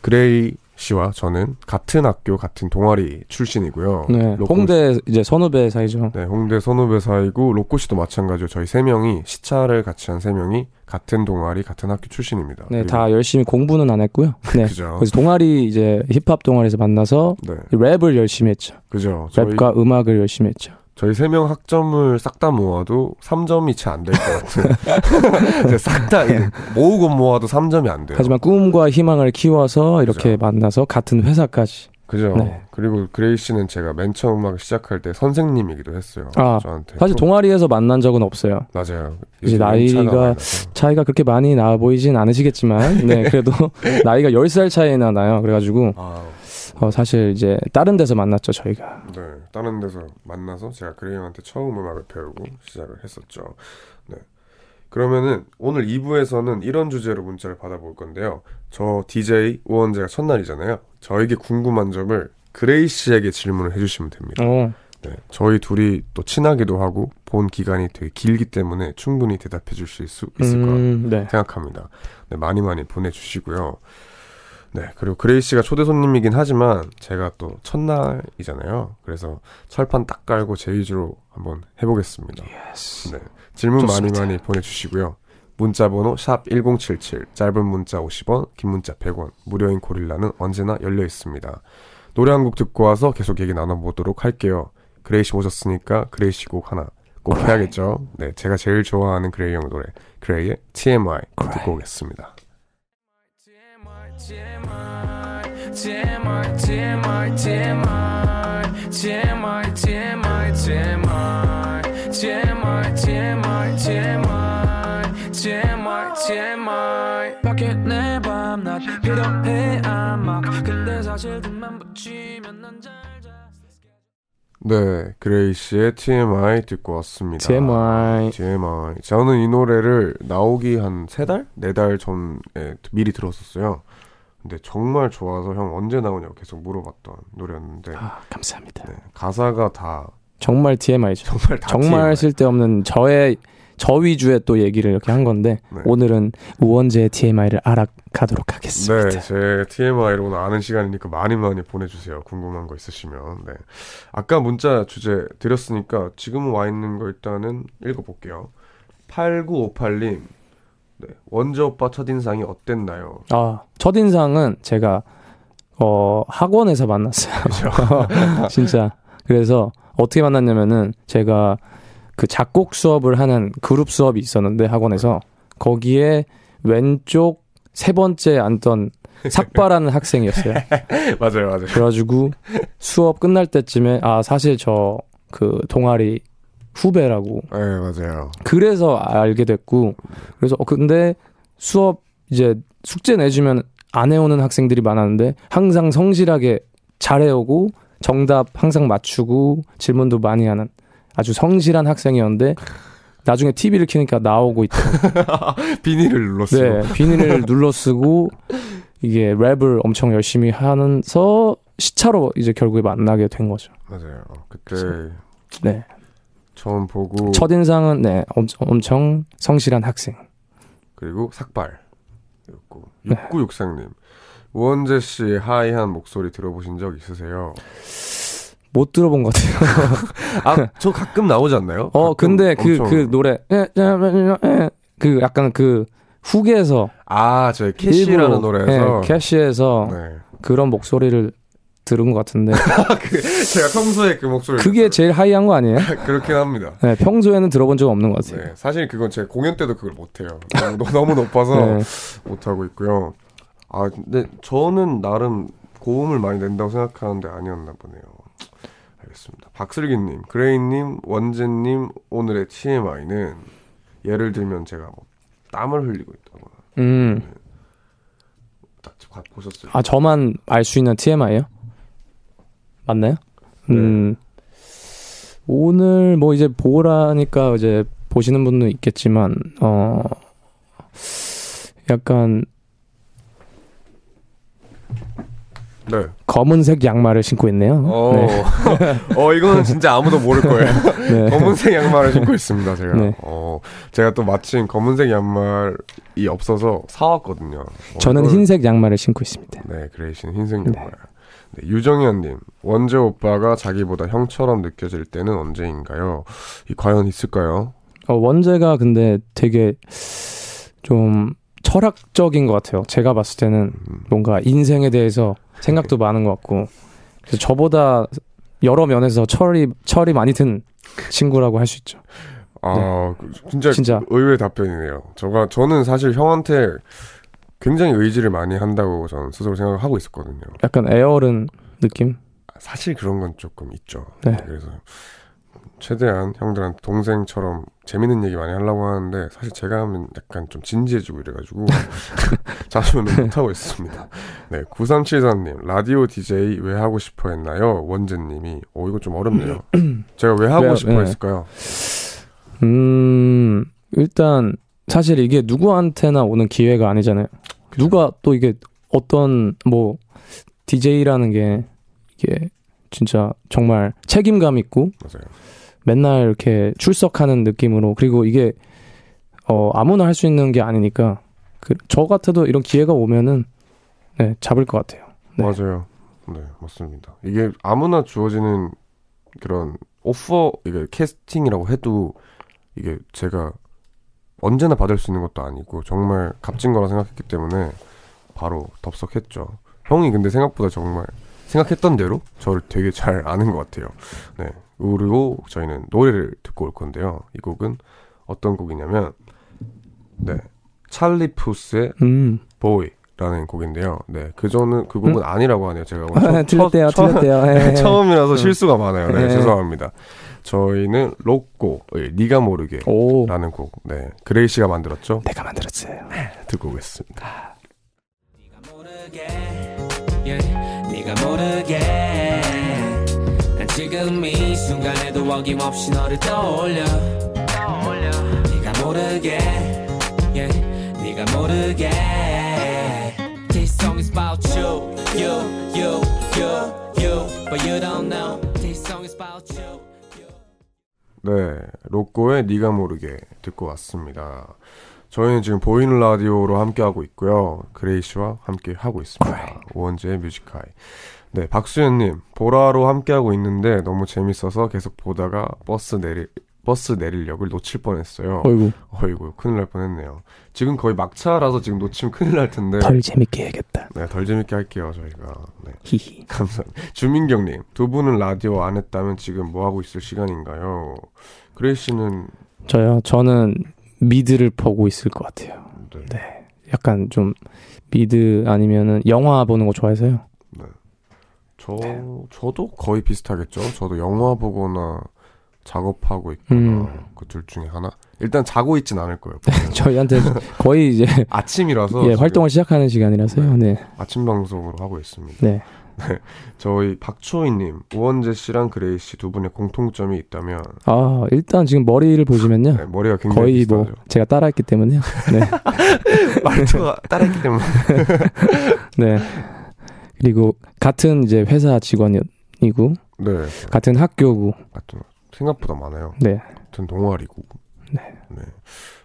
그레이 씨와 저는 같은 학교 같은 동아리 출신이고요. 네. 홍대 이제 선후배 사이죠. 네, 홍대 선후배 사이고 로꼬 씨도 마찬가지로 저희 세 명이 시차를 같이 한 세 명이 같은 동아리 같은 학교 출신입니다. 네, 다 열심히 공부는 안 했고요. 네. 그죠. 그래서 동아리 이제 힙합 동아리에서 만나서 네, 랩을 열심히 했죠. 그죠. 랩과 음악을 열심히 했죠. 저희 세 명 학점을 싹 다 모아도 3점이 채 안 될 것 같은. 싹 다 모으고 모아도 3점이 안 돼요. 하지만 꿈과 희망을 키워서 이렇게 그죠. 만나서 같은 회사까지. 그죠. 네. 그리고 그레이 씨는 제가 맨 처음 음악 시작할 때 선생님이기도 했어요. 아, 저한테. 사실 동아리에서 만난 적은 없어요. 맞아요. 이제 나이가. 차이가 그렇게 많이 나 보이진 않으시겠지만, 네, 그래도 나이가 10살 차이나 나요. 그래가지고, 아, 어, 사실 이제 다른 데서 만났죠, 저희가. 네. 다른 데서 만나서 제가 그레이 형한테 처음 음악을 배우고 시작을 했었죠. 네. 그러면은 오늘 2부에서는 이런 주제로 문자를 받아볼 건데요. 저 DJ 우원재가 첫날이잖아요. 저에게 궁금한 점을 그레이 씨에게 질문을 해주시면 됩니다. 어, 네, 저희 둘이 또 친하기도 하고 본 기간이 되게 길기 때문에 충분히 대답해 주실 수 있을 거라 음, 네. 생각합니다. 네, 많이 많이 보내주시고요. 네, 그리고 그레이 씨가 초대 손님이긴 하지만 제가 또 첫날이잖아요. 그래서 철판 딱 깔고 제 위주로 한번 해보겠습니다. 네, 질문 좋습니다. 많이 많이 보내주시고요. 문자 번호 샵 #1077 짧은 문자 50원, 긴 문자 100원, 무료인 고릴라는 언제나 열려 있습니다. 노래 한 곡 듣고 와서 계속 얘기 나눠보도록 할게요. 그레이 씨 오셨으니까 그레이 씨 곡 하나 꼭 해야겠죠. 네, 제가 제일 좋아하는 그레이 형 노래 그레이의 TMI 듣고 오겠습니다. TMI, TMI, TMI, TMI, TMI, TMI, TMI, TMI, TMI, TMI, TMI. 밖에 내 밤낮 필요해 아마 근데 사실 등만 붙이면 난 잘 자. 네, 그레이 씨의 TMI 듣고 왔습니다. TMI. TMI. 저는 이 노래를 나오기 한 세 달? 네 달 전에 미리 들었었어요. 근데 정말 좋아서 형 언제 나오냐고 계속 물어봤던 노래였는데 아, 감사합니다. 네, 가사가 다 정말 TMI죠. 정말 다 정말 TMI. 쓸데없는 저의 저 위주의 또 얘기를 이렇게 한 건데 네. 오늘은 우원재의 TMI를 알아가도록 하겠습니다. 네, 제 TMI를 오늘 아는 시간이니까 많이 많이 보내주세요. 궁금한 거 있으시면. 네. 아까 문자 주제 드렸으니까 지금 와 있는 거 일단은 읽어볼게요. 8958님. 네. 원재 오빠 첫인상이 어땠나요? 아, 첫인상은 제가 어, 학원에서 만났어요. 진짜. 그래서 어떻게 만났냐면은 제가 그 작곡 수업을 하는 그룹 수업이 있었는데 학원에서 거기에 왼쪽 세 번째 앉던 삭바라는 학생이었어요. 맞아요, 맞아요. 그래가지고 수업 끝날 때쯤에 아 사실 저 그 동아리 후배라고 네, 맞아요. 그래서 알게 됐고 그래서 어, 근데 수업 이제 숙제 내주면 안 해오는 학생들이 많았는데 항상 성실하게 잘해오고 정답 항상 맞추고 질문도 많이 하는 아주 성실한 학생이었는데 나중에 TV를 켜니까 나오고 있더라고요. 비닐을 눌렀어요. 네, 비닐을 눌러 쓰고 이게 랩을 엄청 열심히 하면서 시차로 이제 결국에 만나게 된 거죠. 맞아요. 어, 그때 네. 처음 보고 첫 인상은 네, 엄청, 엄청 성실한 학생. 그리고 삭발이었고 네. 6963님. 우원재 씨의 하이한 목소리 들어보신 적 있으세요? 못 들어본 것 같아요. 아, 저 가끔 나오지 않나요? 어, 근데 그, 그 노래, 그 약간 그 훅에서. 아, 저희 캐시라는 일부러, 노래에서 네, 캐시에서 네. 그런 목소리를 들은 것 같은데. 그 제가 평소에 그 목소리 그게 제일 하이한 거 아니에요? 그렇긴 합니다. 네, 평소에는 들어본 적 없는 것 같아요. 네, 사실 그건 제가 공연 때도 그걸 못 해요. 너무, 너무 높아서 네. 못 하고 있고요. 아, 근데 저는 나름 고음을 많이 낸다고 생각하는데 아니었나 보네요. 알겠습니다. 박슬기님, 그레이님, 원재님 오늘의 TMI는 예를 들면 제가 뭐 땀을 흘리고 있다거나 음. 딱 보셨어요? 아, 저만 알 수 있는 TMI예요? 맞나요? 네. 음. 오늘 뭐 이제 보라니까 이제 보시는 분도 있겠지만 어 약간 네. 검은색 양말을 신고 있네요. 어, 네. 어 이거는 진짜 아무도 모를 거예요. 네. 검은색 양말을 신고 있습니다, 제가. 네. 어, 제가 또 마침 검은색 양말이 없어서 사왔거든요. 어, 저는 흰색 양말을 신고 있습니다. 네, 그레이신 흰색 양말. 네, 유정현님, 원재 오빠가 자기보다 형처럼 느껴질 때는 언제인가요? 이 과연 있을까요? 어, 원제가 근데 되게 좀 철학적인 것 같아요. 제가 봤을 때는 음, 뭔가 인생에 대해서 생각도 많은 것 같고 그래서 저보다 여러 면에서 철이 철이 많이 든 친구라고 할 수 있죠. 아, 그- 진짜, 진짜. 의외의 답변이네요. 저가 저는 사실 형한테 굉장히 의지를 많이 한다고 저는 스스로 생각하고 있었거든요. 약간 애월은 느낌? 사실 그런 건 조금 있죠. 네. 그래서 최대한 형들한테 동생처럼 재밌는 얘기 많이 하려고 하는데 사실 제가 하면 약간 좀 진지해지고 이래가지고 자주는 못하고 있습니다. 네, 9374님 라디오 DJ 왜 하고 싶어 했나요? 원재님이 오 이거 좀 어렵네요. 제가 왜 하고 왜요? 싶어 네. 했을까요? 음 일단 사실 이게 누구한테나 오는 기회가 아니잖아요. 누가 또 이게 어떤 뭐 DJ라는 게 이게 진짜 정말 책임감 있고 맞아요. 맨날 이렇게 출석하는 느낌으로 그리고 이게 어 아무나 할 수 있는 게 아니니까 그 저 같아도 이런 기회가 오면은 네 잡을 것 같아요. 네. 맞아요. 네, 맞습니다. 이게 아무나 주어지는 그런 오퍼, 이게 캐스팅이라고 해도 이게 제가 언제나 받을 수 있는 것도 아니고 정말 값진 거라 생각했기 때문에 바로 덥석했죠. 형이 근데 생각보다 정말 생각했던 대로 저를 되게 잘 아는 것 같아요. 네. 그리고 저희는 노래를 듣고 올 건데요. 이 곡은 어떤 곡이냐면, 네. 찰리 푸스의 음. BOY라는 곡인데요. 네, 그 저는 그 곡은 아니라고 하네요. 제가 오늘 첫- 틀렸대요, 첫- 틀렸대요. 예. 처음이라서 음. 실수가 많아요. 네, 네. 죄송합니다. 저희는 로꼬, 예, 네가 모르게라는 오, 곡, 네, 그레이 씨가 만들었죠. 내가 만들었어요. 듣고 오겠습니다. 모르게 yeah, 네가 모르게. 난 지금 이 순간에도 어김없이 너를 떠올려. 네가 모르게 yeah, 네가 모르게. This song is about you you you you you but you don't know. This song is about you 네, 로꼬의 네가 모르게 듣고 왔습니다. 저희는 지금 보이는 라디오로 함께 하고 있고요. 그레이 씨와 함께 하고 있습니다. 우원재의 뮤직하이. 네, 박수현님 보라로 함께 하고 있는데 너무 재밌어서 계속 보다가 버스 내릴 버스 내릴 역을 놓칠 뻔했어요. 어이구, 어이구 큰일 날 뻔했네요. 지금 거의 막차라서 지금 놓치면 큰일 날 텐데. 덜 재밌게 해야겠다. 네, 덜 재밌게 할게요 저희가. 네, 히히. 감사합니다. 주민경님 두 분은 라디오 안 했다면 지금 뭐 하고 있을 시간인가요? 그레이 씨는 저요, 저는 미드를 보고 있을 것 같아요. 네, 네, 약간 좀 미드 아니면은 영화 보는 거 좋아해서요. 저 네. 저도 거의 비슷하겠죠. 저도 영화 보거나 작업하고 있거나 음. 그 둘 중에 하나. 일단 자고 있진 않을 거예요. 저희한테 거의 이제 아침이라서 예, 활동을 시작하는 시간이라서요. 네, 아침 방송으로 하고 있습니다. 네. 저희 박초희님, 우원재 씨랑 그레이 씨 두 분의 공통점이 있다면 아, 일단 지금 머리를 보시면요. 네, 머리가 굉장히 거의 비슷하죠. 뭐 제가 따라했기 때문에요. 네. 말투가 따라했기 때문에 네. 그리고 같은 이제 회사 직원이고 네 같은 학교고. 하여튼 생각보다 많아요. 네. 같은 동아리고 네.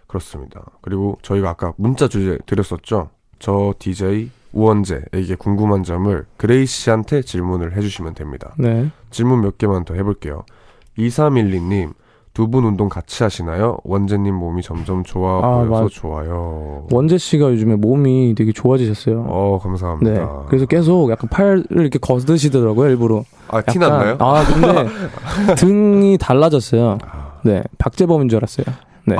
그렇습니다. 그리고 저희가 아까 문자 주제 드렸었죠. 저 DJ 우원재에게 궁금한 점을 그레이 씨한테 질문을 해주시면 됩니다. 네. 질문 몇 개만 더 해볼게요. 2312님 두 분 운동 같이 하시나요? 원재님 몸이 점점 좋아 아, 보여서 맞- 좋아요. 원재 씨가 요즘에 몸이 되게 좋아지셨어요. 어 네. 감사합니다. 그래서 계속 약간 팔을 이렇게 거드시더라고요, 일부러. 아, 티 약간- 났나요? 아, 근데 등이 달라졌어요. 네. 박재범인 줄 알았어요. 네.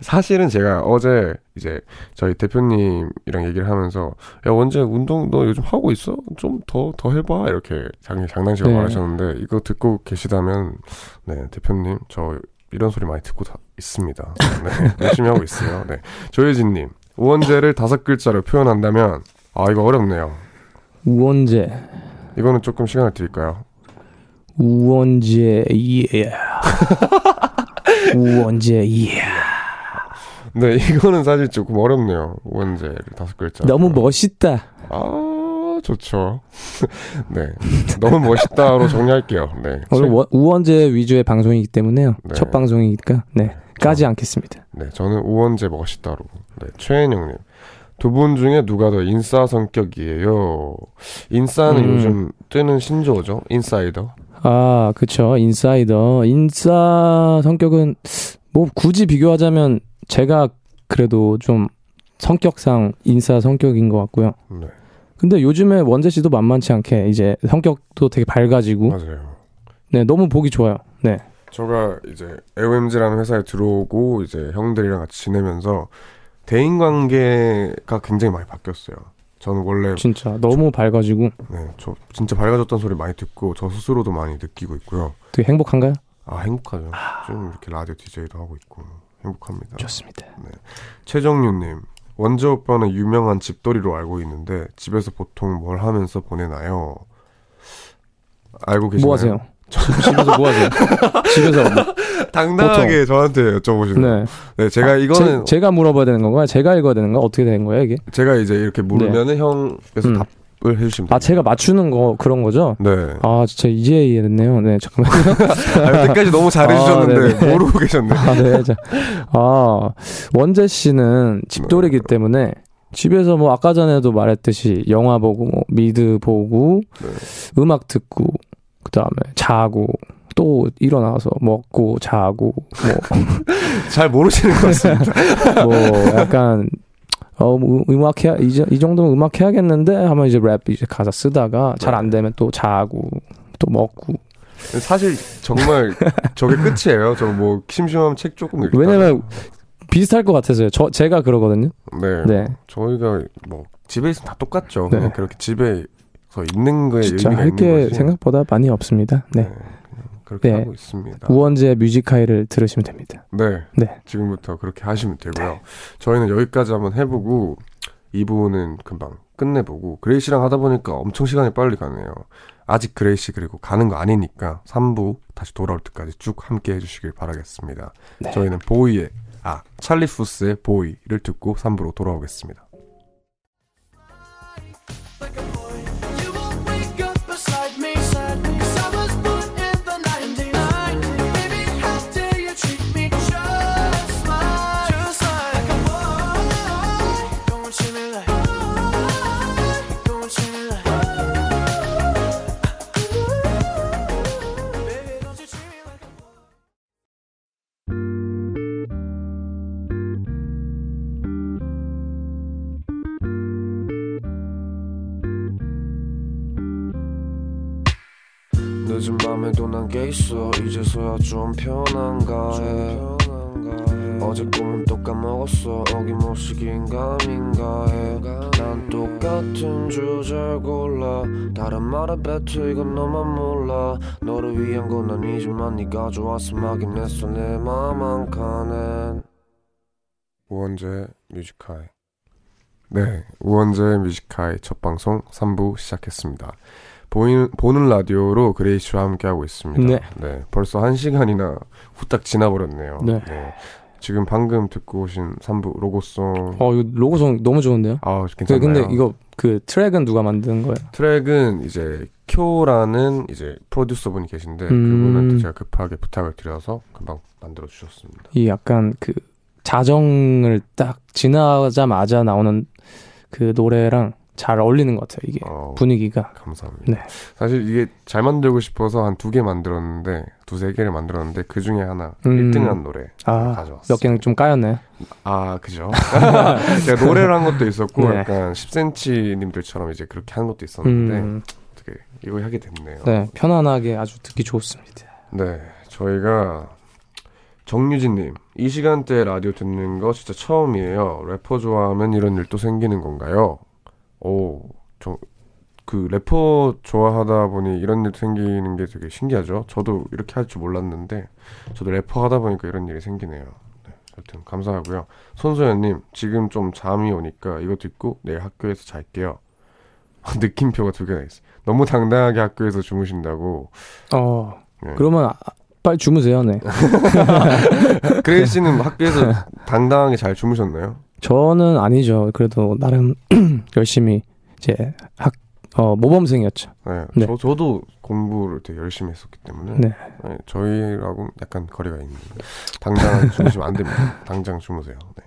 사실은 제가 어제 이제 저희 대표님이랑 얘기를 하면서 야 원재 운동 너 요즘 하고 있어? 좀 더 더 해봐 이렇게 장 장난식으로 네. 말하셨는데 이거 듣고 계시다면 네 대표님 저 이런 소리 많이 듣고 다 있습니다. 네 열심히 하고 있어요. 네 조혜진님 우원재를 다섯 글자로 표현한다면 아 이거 어렵네요. 우원재. 이거는 조금 시간을 드릴까요? 우원재, 예. 우원재, 예. 네 이거는 사실 조금 어렵네요. 우원재를 다섯 글자. 너무 멋있다. 아, 좋죠. 네. 너무 멋있다로 정리할게요. 네. 오늘 워- 우원재 위주의 방송이기 때문에요. 네. 첫 방송이니까. 네. 까지 않겠습니다. 네, 저는 우원재 멋있다로. 네, 최은영님. 두분 중에 누가 더 인싸 성격이에요? 인싸는 음. 요즘 뜨는 신조어죠? 인사이더? 아, 그쵸. 인사이더. 인싸 성격은 뭐 굳이 비교하자면 제가 그래도 좀 성격상 인싸 성격인 것 같고요. 네, 근데 요즘에 원재 씨도 만만치 않게 이제 성격도 되게 밝아지고 맞아요. 네, 너무 보기 좋아요. 네. 제가 이제 AOMG라는 회사에 들어오고 이제 형들이랑 같이 지내면서 대인 관계가 굉장히 많이 바뀌었어요. 저는 원래 진짜 너무 밝아지고 네, 저 진짜 밝아졌던 소리 많이 듣고 저 스스로도 많이 느끼고 있고요. 되게 행복한가요? 아 행복하죠. 좀 이렇게 라디오 DJ도 하고 있고 행복합니다. 좋습니다. 최정유님 원재 오빠는 유명한 집돌이로 알고 있는데 집에서 보통 뭘 하면서 보내나요? 알고 계시나요? 뭐 하세요? 집- 집에서 뭐 하세요? 집에서 뭐- 당당하게 저한테 여쭤보시는. 네. 네. 네, 제가 이거는 제, 가 물어봐야 되는 건가요? 제가 읽어야 되는 거 어떻게 되는 거예요, 이게? 제, 가 이제 이렇게 물으면은 형께서 음. 답 해주시면 됩니다. 아 제가 맞추는 거 그런 거죠? 네. 아 진짜 이제 이해했네요. 네 잠깐만요. 아, 여태까지 너무 잘해주셨는데 아, 네네. 모르고 계셨네. 아, 네. 자, 아, 원재 씨는 집돌이기 네. 때문에 집에서 뭐 아까 전에도 말했듯이 영화 보고 뭐 미드 보고 네. 음악 듣고 그다음에 자고 또 일어나서 먹고 자고 잘 모르시는 것 같습니다. 뭐, 뭐 약간 어 뭐, 음악 해야 이, 정- 이 정도면 음악 해야겠는데 하면 이제 랩 이제 가사 쓰다가 잘 안 되면 또 자고 또 먹고 사실 정말 저게 끝이에요. 저 뭐 심심하면 책 조금 읽다가. 왜냐면 비슷할 것 같아서요. 저 제가 그러거든요. 네. 네. 저희가 뭐 집에 있으면 다 똑같죠. 네. 그냥 그렇게 집에 서 있는 거에 진짜 의미가 할 있는 게 거지. 생각보다 많이 없습니다. 네. 그냥 그렇게 네. 하고 있습니다. 우원재 뮤직하이를 들으시면 됩니다. 네. 네. 지금부터 그렇게 하시면 되고요. 저희는 여기까지 한번 해보고 이 부분은 금방 끝내보고 그레이 씨랑 하다 보니까 엄청 시간이 빨리 가네요. 아직 그레이 씨 그리고 가는 거 아니니까 3부 다시 돌아올 때까지 쭉 함께 해주시길 바라겠습니다. 네. 저희는 BOY의 아 찰리 푸스의 보이를 듣고 3부로 돌아오겠습니다. 늦은 밤에도 난게 있어. 이제서야 좀 편한가 해 어제 꿈은 또 까먹었어. 어김없이 긴가민가 해난 똑같은 주제를 골라. 다른 말에 뱉어 이건 너만 몰라. 너를 위한 건 아니지만 네가 좋아서 막인 했어 내 맘 한 칸엔 우원재 뮤직하이. 네 우원재 뮤직하이 첫 방송 3부 시작했습니다 보이는, 보는 라디오로 그레이시와 함께하고 있습니다. 네. 벌써 한 시간이나 후딱 지나버렸네요. 네. 지금 방금 듣고 오신 3부 로고송. 어, 이거 로고송 너무 좋은데요? 아, 그, 괜찮나요? 근데 이거 그 트랙은 누가 만든 거예요? 트랙은 이제 쿄라는 이제 프로듀서 분이 계신데 음. 그분한테 제가 급하게 부탁을 드려서 금방 만들어 주셨습니다. 이 약간 그 자정을 딱 지나자마자 나오는 그 노래랑 잘 어울리는 것 같아요. 이게 어, 분위기가. 감사합니다. 네. 사실 이게 잘 만들고 싶어서 한 두 개 만들었는데 두세 개를 만들었는데 그 중에 하나 음. 1등한 노래 아, 가져왔어요. 몇 개는 좀 까였네. 아, 그죠. 제가 노래를 한 것도 있었고, 네. 약간 10cm님들처럼 이제 그렇게 하는 것도 있었는데, 음, 어떻게, 이거 하게 됐네요. 네, 편안하게 아주 듣기 좋습니다. 네, 저희가, 정유진님, 이 시간대 라디오 듣는 거 진짜 처음이에요. 래퍼 좋아하면 이런 일도 생기는 건가요? 오, 저, 그 래퍼 좋아하다 보니 이런 일 생기는 게 되게 신기하죠. 저도 이렇게 할 줄 몰랐는데, 저도 래퍼 하다 보니까 이런 일이 생기네요. 네, 하여튼 감사하고요. 손소연님, 지금 좀 잠이 오니까 이거 듣고 내일 학교에서 잘게요. 느낌표가 두 개나 있어요. 너무 당당하게 학교에서 주무신다고. 어, 네. 그러면 아, 빨리 주무세요. 네. 그레이 씨는 학교에서 당당하게 잘 주무셨나요? 저는 아니죠. 그래도 나름 열심히 이제 학 어, 모범생이었죠. 네, 네. 저, 저도 공부를 되게 열심히 했었기 때문에 네. 네, 저희하고 약간 거리가 있는 당장 주무시면 안 됩니다. 당장 주무세요. 네.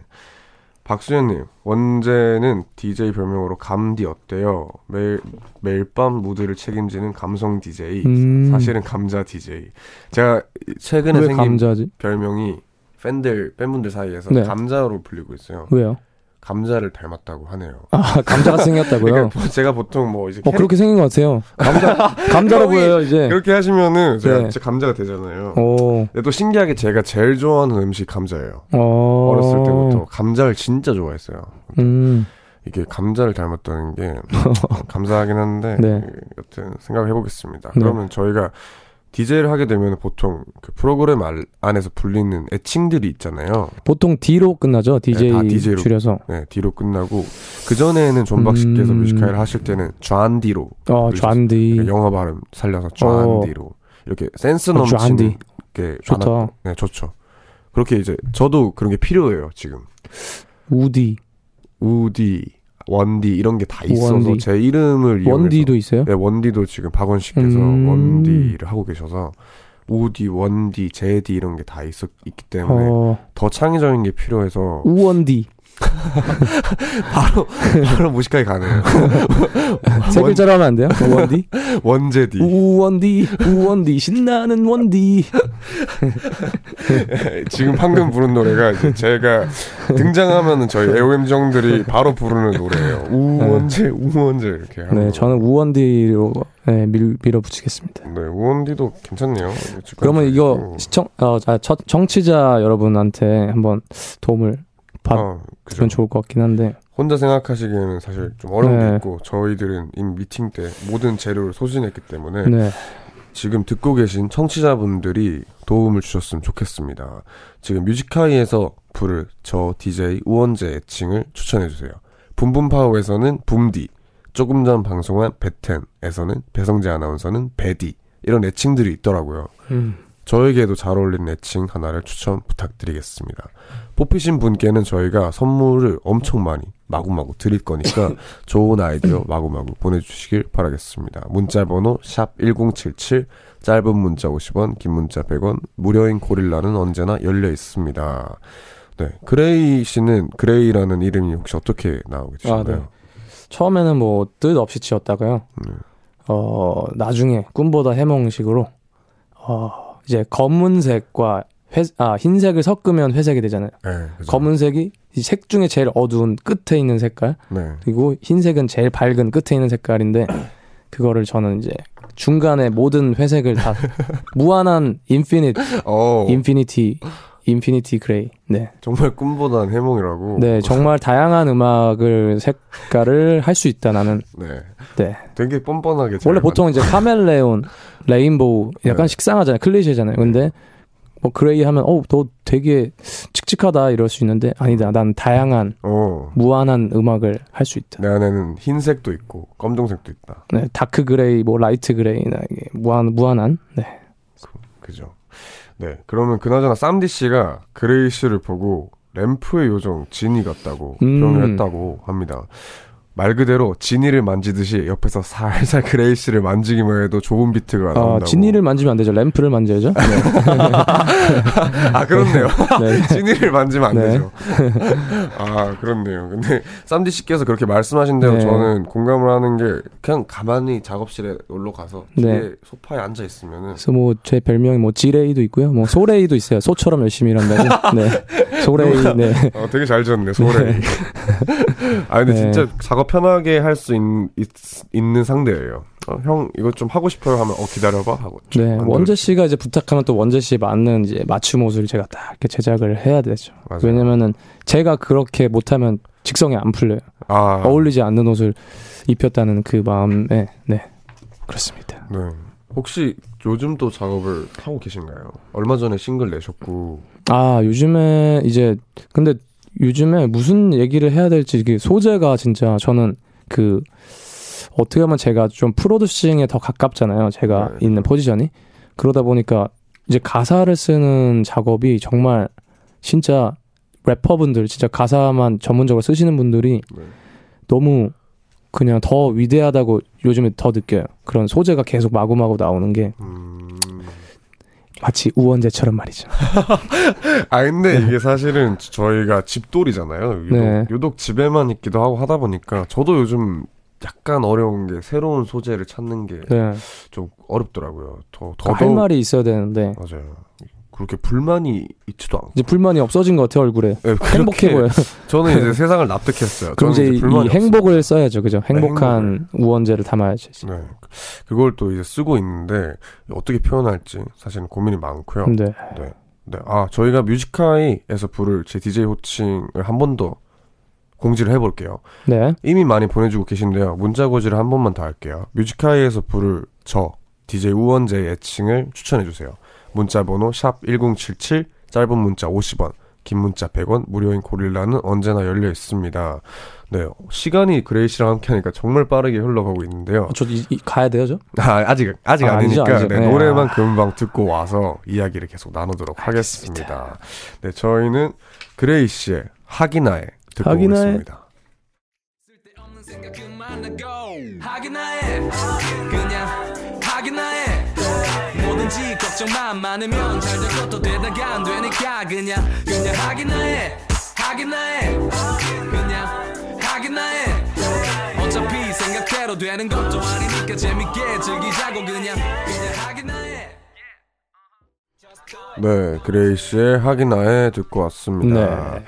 박수현님 원제는 DJ 별명으로 감디 어때요? 매일 매일 밤 무드를 책임지는 감성 DJ. 음. 사실은 감자 DJ. 제가 최근에 왜 생긴 감자지? 별명이 팬들 팬분들 사이에서 네. 감자로 불리고 있어요. 왜요? 감자를 닮았다고 하네요. 아, 감자가 생겼다고요? 그러니까 제가 보통 뭐 이제 어, 그렇게 생긴 것 같아요. 감자, 감자로 보여요, 이제. 그렇게 하시면은 제가 네. 감자가 되잖아요. 오, 근데 또 신기하게 제가 제일 좋아하는 음식 감자예요. 어. 어렸을 때부터 감자를 진짜 좋아했어요. 음, 이게 감자를 닮았다는 게 감사하긴 한데 네. 그, 여튼 생각해 보겠습니다. 네. 그러면 저희가 DJ를 하게 되면 보통 그 프로그램 알- 안에서 불리는 애칭들이 있잖아요. 보통 디로 끝나죠, DJ 다 DJ 로. 줄여서. 네, 디로 끝나고 그 전에는 존박 씨께서 음. Music High를 하실 때는 좌안디로 어, 그러셨어요. 좌안디. 영어 발음 살려서 좌안디로 이렇게 센스 어, 넘치는. 게 좋다. 많았- 네, 좋죠. 그렇게 이제 저도 그런 게 필요해요 지금. 우디. 우디 원디 이런 게 다 있어서 원디. 제 이름을 이용해서 원디도 있어요? 네, 원디도 지금 박원식께서 음. 원디를 하고 계셔서 우디, 원디, 제디 이런 게 다 있었 있기 때문에 어, 더 창의적인 게 필요해서 우원디 바로 바로 무식하게 가네요. 세 글자로 하면 안 돼요? 우원디 원제디. 우원디 우원디 신나는 원디 지금 방금 부른 노래가 제가 등장하면은 저희 애호엠정들이 바로 부르는 노래예요. 우원재, 우원재 이렇게 하는 네 거. 저는 우원디로 네, 밀, 밀어붙이겠습니다. 네, 우원디도 괜찮네요. 그러면 이거 어, 시청 어, 자, 첫 정치자 여러분한테 한번 도움을 받으면 어, 그죠. 좋을 것 같긴 한데 혼자 생각하시기에는 사실 좀 어려운 게 네. 있고 저희들은 이미 미팅 때 모든 재료를 소진했기 때문에 네. 지금 듣고 계신 청취자분들이 도움을 주셨으면 좋겠습니다. 지금 뮤직하이에서 부를 저 DJ 우원재 애칭을 추천해 주세요. 붐붐파워에서는 붐디, 조금 전 방송한 베텐에서는 배성재 아나운서는 베디 이런 애칭들이 있더라고요. 음. 저에게도 잘 어울리는 애칭 하나를 추천 부탁드리겠습니다. 뽑히신 분께는 저희가 선물을 엄청 많이 마구마구 드릴 거니까 좋은 아이디어 마구마구 보내주시길 바라겠습니다. 문자번호 샵 1077, 짧은 문자 50원, 긴 문자 100원, 무료인 고릴라는 언제나 열려 있습니다. 네, 그레이 씨는 그레이라는 이름이 혹시 어떻게 나오게 아, 네. 되셨나요? 처음에는 뭐 뜻 없이 지었다가요. 네. 어 나중에 꿈보다 해몽식으로 어 이제 검은색과 회, 아 흰색을 섞으면 회색이 되잖아요. 네, 그죠. 검은색이 이색 중에 제일 어두운 끝에 있는 색깔 네. 그리고 흰색은 제일 밝은 끝에 있는 색깔인데 그거를 저는 이제 중간에 모든 회색을 다 무한한 infinite 어, infinity infinity gray 네. 정말 꿈보다는 해몽이라고. 네, 정말 다양한 음악을 색깔을 할 수 있다 나는. 네. 네. 되게 뻔뻔하게. 잘 원래 보통 이제 카멜레온, rainbow 약간 네. 식상하잖아요. 클리셰잖아요. 근데 뭐 그레이 하면 어, 너 되게 칙칙하다 이럴 수 있는데 아니다. 난 다양한 어. 무한한 음악을 할 수 있다. 내 안에는 흰색도 있고 검정색도 있다. 네, dark gray, 뭐 light gray나 이게 무한 무한한. 네. 그죠. 네. 그러면 그나저나 쌈디 씨가 그레이 씨를 보고 램프의 요정 지니 같다고 음. 표현을 했다고 합니다. 말 그대로 지니를 만지듯이 옆에서 살살 그레이 씨를 만지기만 해도 좋은 비트가 아, 나온다고. 지니를 만지면 안 되죠. 램프를 만져야죠. 네. 아 그렇네요. 네. 지니를 만지면 안 네. 되죠. 아 그렇네요. 근데 쌈디 씨께서 그렇게 말씀하신 대로 네. 저는 공감을 하는 게 그냥 가만히 작업실에 놀러 가서 네. 소파에 앉아 있으면은 그래서 뭐 제 별명이 뭐 지레이도 있고요. 뭐 소레이도 있어요. 소처럼 열심히 일한다고. 네. 소레이. 네. 어, 되게 잘 지었네 소래. 아 근데 네. 진짜 작업 편하게 할 수 있는 상대예요. 어, 형 이거 좀 하고 싶어요 하면 어 기다려봐 하고. 쭉 네. 원재 씨가 이제 부탁하면 또 원재 씨에 맞는 이제 맞춤 옷을 제가 딱 이렇게 제작을 해야 되죠. 맞아요. 왜냐면은 제가 그렇게 못하면 직성이 안 풀려요. 아 어울리지 않는 옷을 입혔다는 그 마음에 네 그렇습니다. 네. 혹시 요즘 또 작업을 하고 계신가요? 얼마 전에 싱글 내셨고 아 요즘에 이제 근데 요즘에 무슨 얘기를 해야 될지 이게 소재가 진짜 저는 그 어떻게 보면 제가 좀 프로듀싱에 더 가깝잖아요. 제가 네. 있는 포지션이 그러다 보니까 이제 가사를 쓰는 작업이 정말 진짜 래퍼분들 진짜 가사만 전문적으로 쓰시는 분들이 네. 너무 그냥 더 위대하다고 요즘에 더 느껴요. 그런 소재가 계속 마구마구 나오는 게 음... 마치 우원재처럼 말이죠. 아 근데 이게 사실은 저희가 집돌이잖아요. 유독, 네. 유독 집에만 있기도 하고 하다 보니까 저도 요즘 약간 어려운 게 새로운 소재를 찾는 게좀 네. 어렵더라고요. 더할 더더욱 말이 있어야 되는데 맞아요. 그렇게 불만이 있지도 않고. 이제 불만이 없어진 것 같아요 얼굴에 네, 행복해 보여. 저는 이제 세상을 납득했어요. 그럼 저는 이제 이, 행복을 써야죠, 그죠? 네, 행복한 우원재를 담아야지. 없어요. 네. 그걸 또 이제 쓰고 있는데 어떻게 표현할지 사실은 고민이 많고요. 네. 네. 아, 저희가 뮤직하이에서 부를 제 DJ 호칭을 한 번 더 공지를 해볼게요. 네. 이미 많이 보내주고 계신데요. 문자 고지를 한 번만 더 할게요. 뮤직하이에서 부를 저, DJ 우원재의 애칭을 추천해주세요. 문자 번호 샵 1077, 짧은 문자 50원, 긴 문자 100원, 무료인 고릴라는 언제나 열려 있습니다. 네, 시간이 그레이 씨랑 함께 하니까 정말 빠르게 흘러가고 있는데요. 저 이, 이- 가야 돼요, 저? 아, 아직, 아직 아, 아니죠, 아니니까 아니죠. 네, 네. 노래만 아. 금방 듣고 와서 이야기를 계속 나누도록 알겠습니다. 하겠습니다. 네, 저희는 그레이 씨의 하기나 해 듣고 하기나 해. 오겠습니다. 하기나 해 그냥 하기나 해 뭐든지 걱정만 많으면 잘 될 것도 되다가 안 되니까 그냥 그냥 하긴 해 하긴 해 그냥 하긴 해 어차피 생각대로 되는 것도 아니니까 재밌게 즐기자고 그냥 그냥 하긴 해 네, 그레이시의 하기나에 듣고 왔습니다. 네.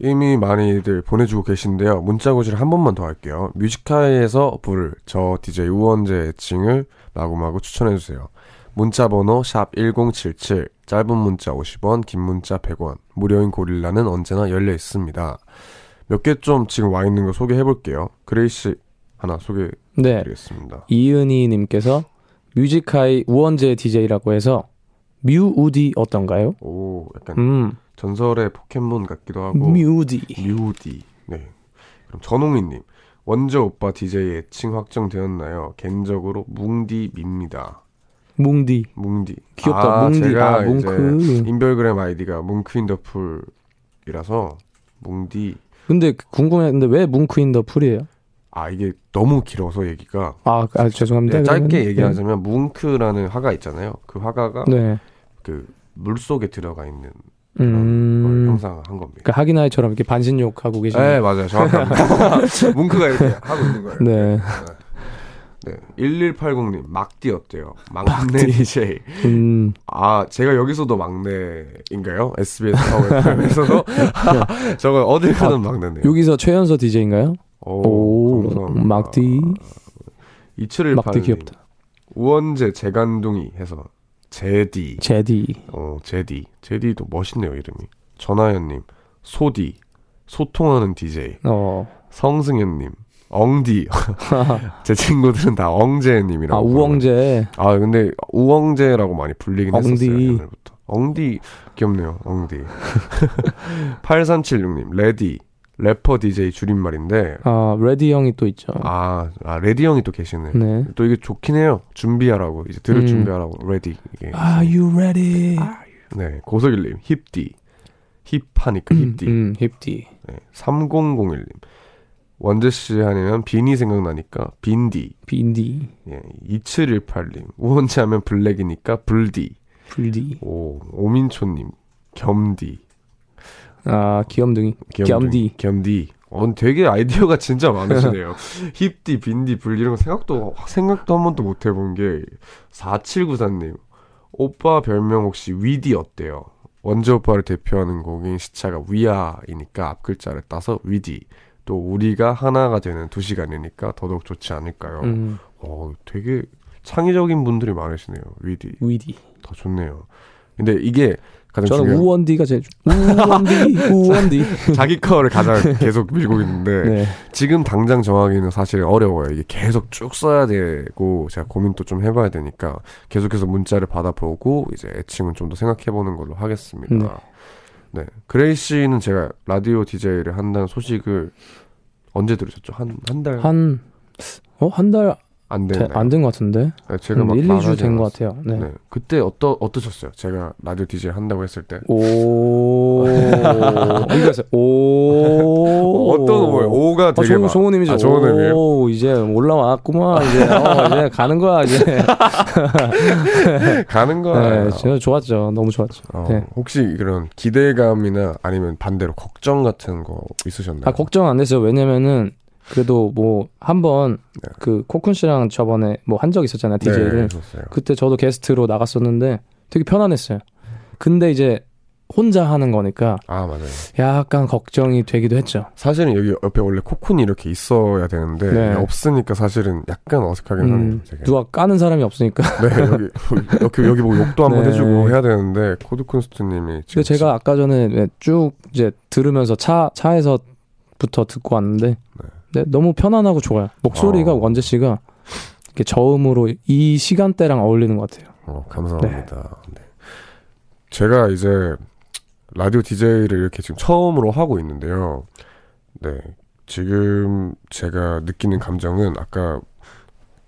이미 많이들 보내주고 계신데요. 문자 고지를 한 번만 더 할게요. 뮤지카이에서 부를 저 DJ 우원재 애칭을 마구마구 추천해주세요. 문자 번호 샵 1077 짧은 문자 50원 긴 문자 100원 무료인 고릴라는 언제나 열려 있습니다. 몇 개 좀 지금 와 있는 거 소개해 볼게요. 그레이씨 하나 네. 소개해드리겠습니다. 이은희 님께서 뮤지카이 우원재 DJ라고 해서 뮤우디 어떤가요? 오 약간 음, 전설의 포켓몬 같기도 하고 뮤우디. 뮤디. 네. 그럼 전홍희님. 원재 오빠 DJ 애칭 확정되었나요? 개인적으로 뭉디입니다. 뭉디. 뭉디. 귀엽다. 아, 뭉디. 제가 아. 이제 인별그램 아이디가 뭉크 in the pool이라서 뭉디. 근데 궁금했는데 왜 뭉크 in the pool이에요? 아 이게 너무 길어서 얘기가 아, 아 죄송합니다. 네, 짧게 그러면. 얘기하자면 뭉크라는 화가 있잖아요. 그 화가가 네. 그 물 속에 들어가 있는 그런 걸 음. 형상한 겁니다. 그러니까 하기나 해처럼 이렇게 반신욕 하고 계시는. 네 맞아요 정확합니다. 뭉크가 이렇게 하고 있는 거예요. 네. 네. 1180님, 막디 어때요? 막내. DJ. 음. 아, 제가 여기서도 막내인가요? SBS 파워 FM에서도? 저거 어딜 가든 막내네요. 여기서 최연서 DJ인가요? 오, 감사합니다. 막디. 2718님. 막디 귀엽다. 우원재 재간둥이 해서 제디. 제디. 어, 제디. 제디도 멋있네요, 이름이. 전하연님, 소디. 소통하는 DJ. 어. 성승현님, 엉디. 제 친구들은 다 엉재님이라고. 아. 우엉재. 아 근데 우엉재라고 많이 불리긴 엉디. 했었어요 옛날부터 엉디 귀엽네요 엉디 8376님 래디 래퍼 DJ 줄임말인데 아, 레디 형이 또 있죠. 아, 아 레디 형이 또 계시네 네. 또 이게 좋긴 해요 준비하라고 이제 들을 음. 준비하라고 ready 이게 Are you ready? 네 고석일님 힙디 힙하니까 힙디 음, 힙디. 네, 3001님 원재 씨 하면 빈이 생각나니까 빈디 빈디. 예, 2718님 우원재 하면 블랙이니까 불디 불디. 오, 오민초님, 겸디. 아, 귀염둥이. 겸디. 겸디. 어, 되게 아이디어가 진짜 많으시네요. 힙디, 빈디, 불 이런 거 생각도, 생각도 한 번도 못 해본 게, 4794님. 오빠 별명 혹시 위디 어때요? 원조 오빠를 대표하는 곡인 시차가 위아이니까 앞 글자를 따서 위디. 또 우리가 하나가 되는 두 시간이니까 더더욱 좋지 않을까요? 음, 어, 되게 창의적인 분들이 많으시네요. 위디. 위디. 더 좋네요. 근데 이게 가장 저는 중요한 우원디가 제일 좋- 우원디. 우원디. 자기 커를 가장 계속 밀고 있는데 네. 지금 당장 정하기는 사실 어려워요. 이게 계속 쭉 써야 되고 제가 고민도 좀 해봐야 되니까 계속해서 문자를 받아보고 이제 애칭은 좀 더 생각해보는 걸로 하겠습니다. 네. 네. 그레이 씨는 제가 라디오 DJ를 한다는 소식을 언제 들으셨죠? 한 한달안 한, 어, 한 달 되나요? 안된 것 같은데? 네, 제가 한막 1, 2주 말하지 된 것. 같아요. 네. 네. 그때 어떠 어떠셨어요? 제가 라디오 DJ 한다고 했을 때 오. 이거였어요. 오. 어떤 오예요? 오가 아, 되게 좋은, 막- 좋은 의미죠. 아, 좋은 의미예요? 오, 이제 올라왔구만. 이제, 어, 이제 가는 거야, 이제. 가는 거예요. 네, 진짜 좋았죠. 너무 좋았죠. 어, 네. 혹시 그런 기대감이나 아니면 반대로 걱정 같은 거 있으셨나요? 아, 걱정 안 됐어요. 왜냐면은, 그래도 뭐, 한 번, 네. 그, 코쿤 씨랑 저번에 뭐 한 적 있었잖아요, 네, DJ를. 좋았어요. 그때 저도 게스트로 나갔었는데, 되게 편안했어요. 근데 이제, 혼자 하는 거니까, 아 맞아요. 약간 걱정이 되기도 했죠. 사실은 여기 옆에 원래 코쿤이 이렇게 있어야 되는데 네. 없으니까 사실은 약간 어색하긴 하네요. 음, 되게. 누가 까는 사람이 없으니까. 네 여기 여기 여기 뭐 욕도 한번 네. 해주고 해야 되는데 코드쿤스트님이 근데 제가 아까 전에 쭉 이제 들으면서 차 차에서부터 듣고 왔는데 네, 너무 편안하고 좋아요. 목소리가 어. 원재 씨가 이렇게 저음으로 이 시간대랑 어울리는 것 같아요. 어, 감사합니다. 네. 제가 이제 라디오 DJ를 이렇게 지금 처음으로 하고 있는데요. 네. 지금 제가 느끼는 감정은 아까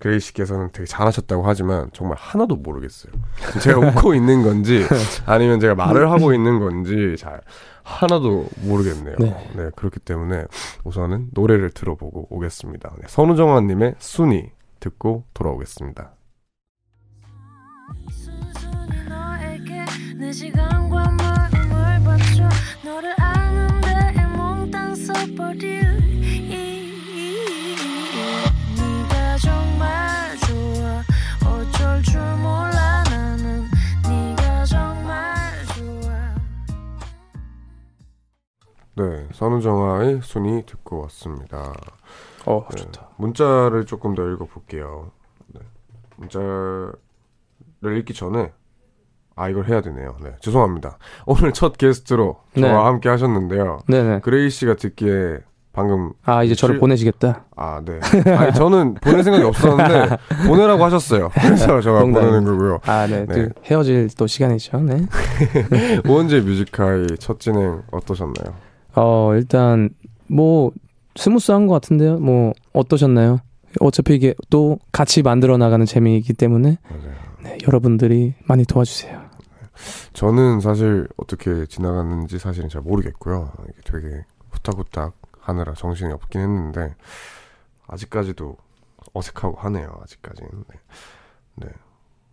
그레이 씨께서는 되게 잘하셨다고 하지만 정말 하나도 모르겠어요. 제가 웃고 있는 건지 아니면 제가 말을 하고 있는 건지 잘 하나도 모르겠네요. 네. 네, 그렇기 때문에 우선은 노래를 들어보고 오겠습니다. 네, 선우정아님의 순위 듣고 돌아오겠습니다. 네, 선우정아의 순위 듣고 왔습니다. 어 네, 좋다. 문자를 조금 더 읽어볼게요. 네, 문자를 읽기 전에 아 이걸 해야 되네요. 네, 죄송합니다. 오늘 첫 게스트로 저와 네. 함께 하셨는데요. 네네. 그레이 씨가 듣기에 방금 아 이제 저를 실- 보내시겠다. 아 네. 아니 저는 보낼 생각이 없었는데 보내라고 하셨어요. 그래서 제가 농담. 보내는 거고요. 아 네. 네. 또 헤어질 또 시간이죠. 네. 오원재 뮤지카이 첫 진행 어떠셨나요? 어 일단 뭐 스무스한 것 같은데요. 뭐 어떠셨나요? 어차피 이게 또 같이 만들어 나가는 재미이기 때문에. 네, 여러분들이 많이 도와주세요. 저는 사실 어떻게 지나갔는지 사실은 잘 모르겠고요. 되게 후딱후딱 하느라 정신이 없긴 했는데 아직까지도 어색하고 하네요. 아직까지는. 네. 네.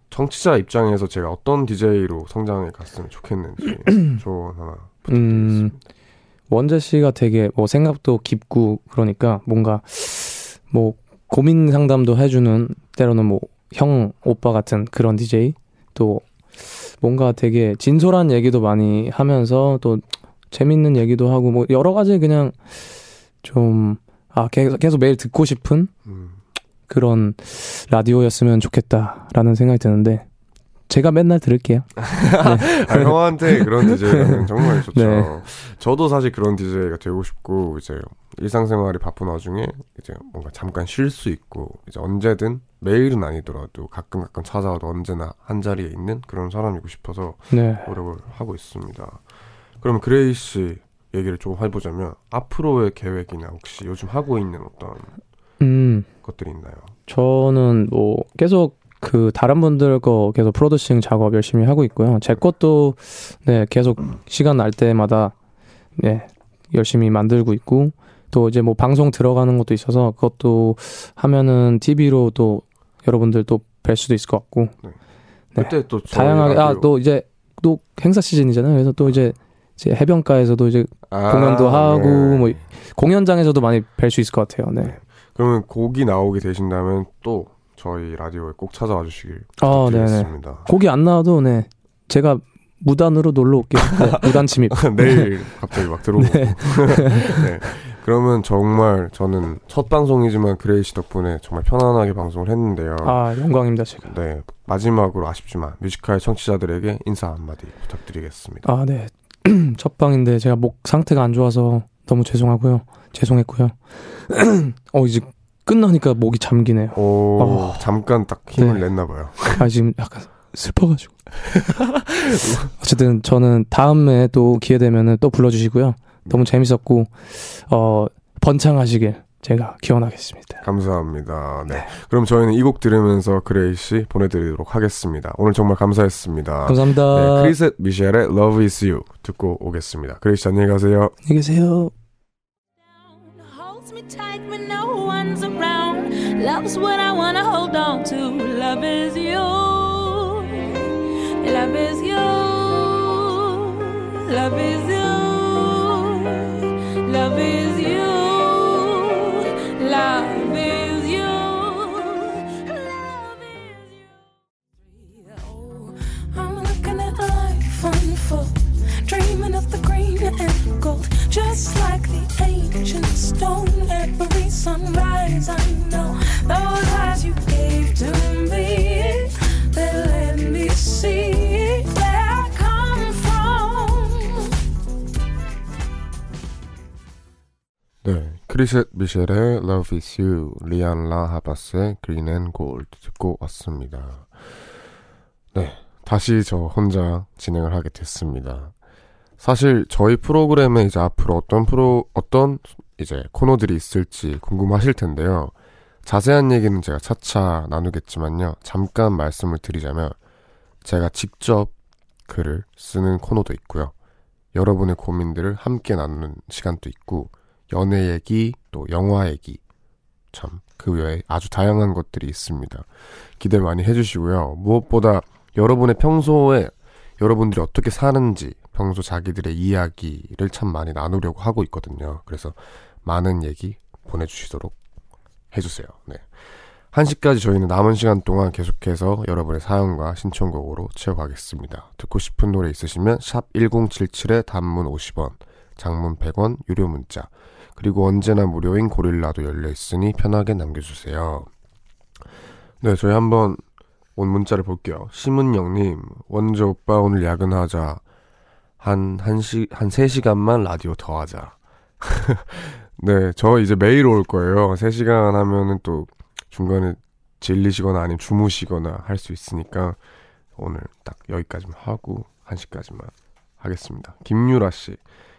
청취자 입장에서 제가 어떤 DJ로 성장해 갔으면 좋겠는지 조언 하나 음, 부탁드리겠습니다. 원재 씨가 되게 뭐 생각도 깊고 그러니까 뭔가 뭐 고민 상담도 해주는 때로는 뭐 형 오빠 같은 그런 DJ 또 뭔가 되게 진솔한 얘기도 많이 하면서 또 재밌는 얘기도 하고 뭐 여러 가지 그냥 좀 아 계속, 계속 매일 듣고 싶은 음, 그런 라디오였으면 좋겠다라는 생각이 드는데 제가 맨날 들을게요. 아, 형한테 그런 DJ라면 정말 좋죠. 네. 저도 사실 그런 DJ가 되고 싶고 이제 일상생활이 바쁜 와중에 이제 뭔가 잠깐 쉴 수 있고 이제 언제든 매일은 아니더라도 가끔 가끔 찾아와도 언제나 한 자리에 있는 그런 사람이고 싶어서 네. 노력을 하고 있습니다. 그럼 그레이 씨 얘기를 조금 해보자면 앞으로의 계획이나 혹시 요즘 하고 있는 어떤 음. 것들이 있나요? 저는 뭐 계속 그 다른 분들 거 계속 프로듀싱 작업 열심히 하고 있고요. 제 것도 네 계속 시간 날 때마다 네 열심히 만들고 있고 또 이제 뭐 방송 들어가는 것도 있어서 그것도 하면은 TV로 또 여러분들 또 뵐 수도 있을 것 같고 네. 그때 또 다양하게 아 또 이제 또 행사 시즌이잖아요. 그래서 또 이제 이제 해변가에서도 이제 아, 공연도 하고 네. 뭐 공연장에서도 많이 뵐 수 있을 것 같아요. 네. 그러면 곡이 나오게 되신다면 또 저희 라디오에 꼭 찾아와 주시길 아, 네네. 부탁드리겠습니다. 곡이 안 나와도 네 제가 무단으로 놀러 올게요. 네, 무단 침입. 내일 갑자기 막 들어오고. 네. 그러면 정말 저는 첫 방송이지만 그레이 씨 덕분에 정말 편안하게 방송을 했는데요. 아 영광입니다 제가. 네. 마지막으로 아쉽지만 Music High 청취자들에게 인사 한마디 부탁드리겠습니다. 아 네. 첫 방인데 제가 목 상태가 안 좋아서 너무 죄송하고요. 죄송했고요. 어 이제 끝나니까 목이 잠기네요. 오, 어. 잠깐 딱 힘을 네. 냈나 봐요. 아 지금 약간 슬퍼가지고. 어쨌든 저는 다음에 또 기회 되면은 또 불러주시고요. 너무 재밌었고 어 번창하시길 제가 기원하겠습니다. 감사합니다. 네. 그럼 저희는 이 곡 들으면서 그레이 씨 보내드리도록 하겠습니다. 오늘 정말 감사했습니다. 감사합니다. 네, Chrisette Michele의 Love Is You 듣고 오겠습니다. 그레이 씨 안녕히 가세요. 안녕히 계세요. Me tight when no one's around. Love's what I wanna hold on to. Love is you. Love is you. Love is you. Love is you. 네, 크리셋 미셸의 Love Is You, 리안 라하바스의 Green and Gold 듣고 왔습니다. 네, 다시 저 혼자 진행을 하게 됐습니다. 사실 저희 프로그램에 이제 앞으로 어떤 프로 어떤 이제 코너들이 있을지 궁금하실 텐데요. 자세한 얘기는 제가 차차 나누겠지만요. 잠깐 말씀을 드리자면 제가 직접 글을 쓰는 코너도 있고요. 여러분의 고민들을 함께 나누는 시간도 있고 연애 얘기 또 영화 얘기 참 그 외에 아주 다양한 것들이 있습니다. 기대 많이 해주시고요. 무엇보다 여러분의 평소에 여러분들이 어떻게 사는지 평소 자기들의 이야기를 참 많이 나누려고 하고 있거든요. 그래서 많은 얘기 보내주시도록 해주세요. 네. 1시까지 저희는 남은 시간 동안 계속해서 여러분의 사연과 신청곡으로 채워가겠습니다. 듣고 싶은 노래 있으시면 샵 1077에 단문 50원, 장문 100원, 유료 문자 그리고 언제나 무료인 고릴라도 열려 있으니 편하게 남겨주세요. 네, 저희 한번 온 문자를 볼게요. 심은영님, 원조 오빠 오늘 야근하자. 한, 한 시, 한 3시간만 라디오 더 하자. 네, 저 이제 매일 올 거예요. 3시간 하면은 또 중간에 질리시거나 아니면 주무시거나 할 수 있으니까 오늘 딱 여기까지만 하고 1시까지만 하겠습니다. 김유라 씨.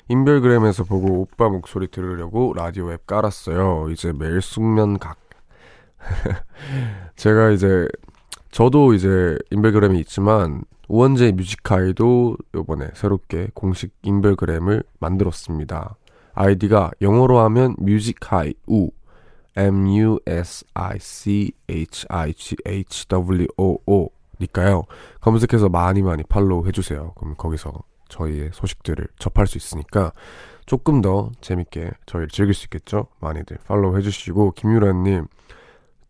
인별그램에서 보고 오빠 목소리 들으려고 라디오 앱 깔았어요. 이제 매일 숙면 각. 제가 이제 저도 이제 인별그램이 있지만 우원재 뮤직하이도 요번에 새롭게 공식 인별그램을 만들었습니다. 아이디가 영어로 하면 뮤직하이 우 M U S I C H I G H W O O 니까요. 검색해서 많이 많이 팔로우 해주세요. 그럼 거기서 저희의 소식들을 접할 수 있으니까 조금 더 재밌게 저희를 즐길 수 있겠죠. 많이들 팔로우 해주시고 김유라님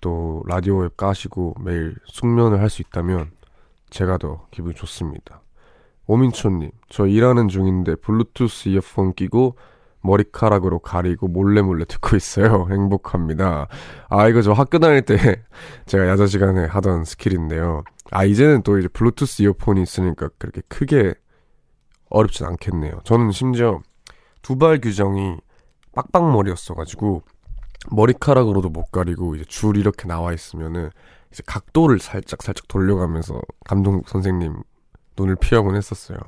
또 라디오 앱 까시고 매일 숙면을 할 수 있다면 제가 더 기분이 좋습니다. 오민초님, 저 일하는 중인데 블루투스 이어폰 끼고 머리카락으로 가리고 몰래 몰래 듣고 있어요. 행복합니다. 아, 이거 저 학교 다닐 때 제가 야자 시간에 하던 스킬인데요. 아, 이제는 또 이제 블루투스 이어폰이 있으니까 그렇게 크게 어렵진 않겠네요. 저는 심지어 두발 규정이 빡빡머리였어가지고 머리카락으로도 못 가리고 이제 줄 이렇게 나와 있으면은 이제 각도를 살짝 살짝 돌려가면서 감독 선생님 눈을 피하곤 했었어요.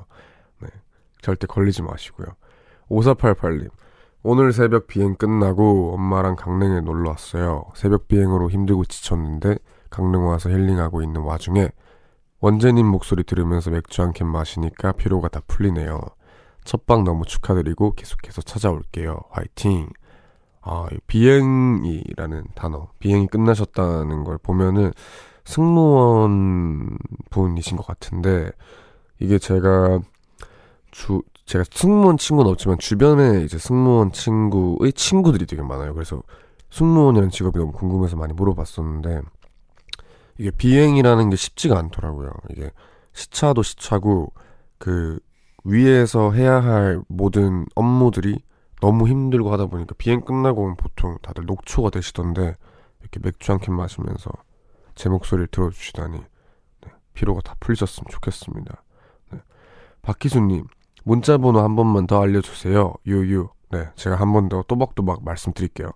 네. 절대 걸리지 마시고요. 5488님. 오늘 새벽 비행 끝나고 엄마랑 강릉에 놀러 왔어요. 새벽 비행으로 힘들고 지쳤는데 강릉 와서 힐링하고 있는 와중에 원재님 목소리 들으면서 맥주 한 캔 마시니까 피로가 다 풀리네요. 첫방 너무 축하드리고 계속해서 찾아올게요. 화이팅! 아, 이 비행이라는 단어, 비행이 끝나셨다는 걸 보면은 승무원 분이신 것 같은데, 이게 제가 주, 제가 승무원 친구는 없지만 주변에 이제 승무원 친구의 친구들이 되게 많아요. 그래서 승무원이라는 직업이 너무 궁금해서 많이 물어봤었는데, 이게 비행이라는 게 쉽지가 않더라고요. 이게 시차도 시차고, 그, 위에서 해야 할 모든 업무들이 너무 힘들고 하다 보니까 비행 끝나고 오면 보통 다들 녹초가 되시던데 이렇게 맥주 한 캔 마시면서 제 목소리를 들어주시다니 네, 피로가 다 풀리셨으면 좋겠습니다. 네. 박희수님 문자 번호 한 번만 더 알려주세요. 유유 네 제가 한 번 더 또박또박 말씀드릴게요.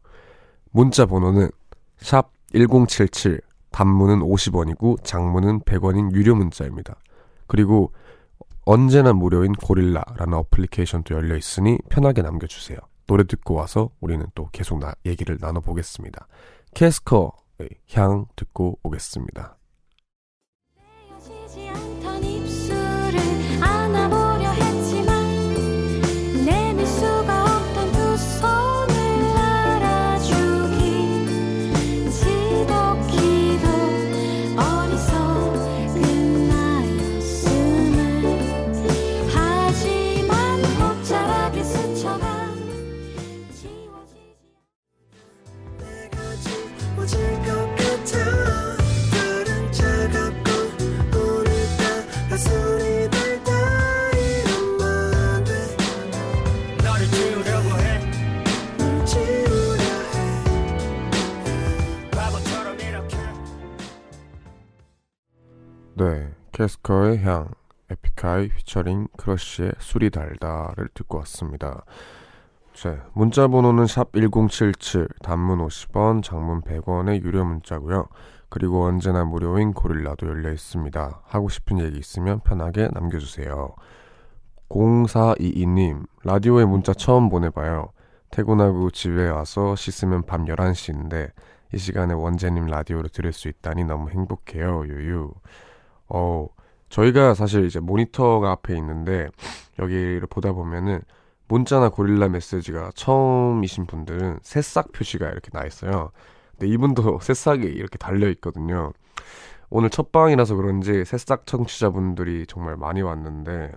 문자 번호는 샵 1077 단문은 50원이고 장문은 100원인 유료 문자입니다. 그리고 언제나 무료인 고릴라라는 어플리케이션도 열려 있으니 편하게 남겨주세요. 노래 듣고 와서 우리는 또 계속 나, 얘기를 나눠보겠습니다. 캐스커의 향 듣고 오겠습니다. 네, 캐스커의 향, 에픽하이 피처링 크러쉬의 술이 달다를 듣고 왔습니다. 제 문자 번호는 샵 1077, 단문 50원, 장문 100원의 유료 문자고요. 그리고 언제나 무료인 고릴라도 열려 있습니다. 하고 싶은 얘기 있으면 편하게 남겨주세요. 0422님, 라디오에 문자 처음 보내봐요. 퇴근하고 집에 와서 씻으면 밤 11시인데 이 시간에 원재님 라디오로 들을 수 있다니 너무 행복해요. 유유. 어, 저희가 사실 이제 모니터가 앞에 있는데 여기를 보다 보면은 문자나 고릴라 메시지가 처음이신 분들은 새싹 표시가 이렇게 나 있어요. 근데 이분도 새싹이 이렇게 달려 있거든요. 오늘 첫 방이라서 그런지 새싹 청취자분들이 정말 많이 왔는데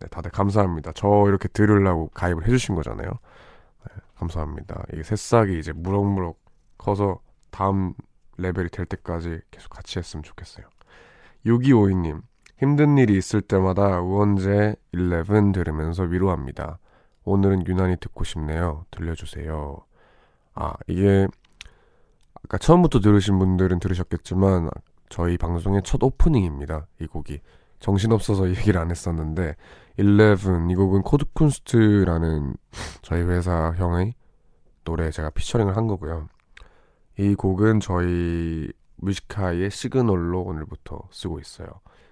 네, 다들 감사합니다. 저 이렇게 들으려고 가입을 해주신 거잖아요. 네, 감사합니다. 이 새싹이 이제 무럭무럭 커서 다음 레벨이 될 때까지 계속 같이 했으면 좋겠어요. 6252님, 힘든 일이 있을 때마다 우원재 11 들으면서 위로합니다. 오늘은 유난히 듣고 싶네요. 들려주세요. 아, 이게 아까 처음부터 들으신 분들은 들으셨겠지만 저희 방송의 첫 오프닝입니다. 이 곡이. 정신없어서 얘기를 안 했었는데 11이 곡은 코드쿤스트라는 저희 회사 형의 노래 제가 피처링을 한 거고요. 이 곡은 저희 뮤직하이의 시그널로 오늘부터 쓰고 있어요.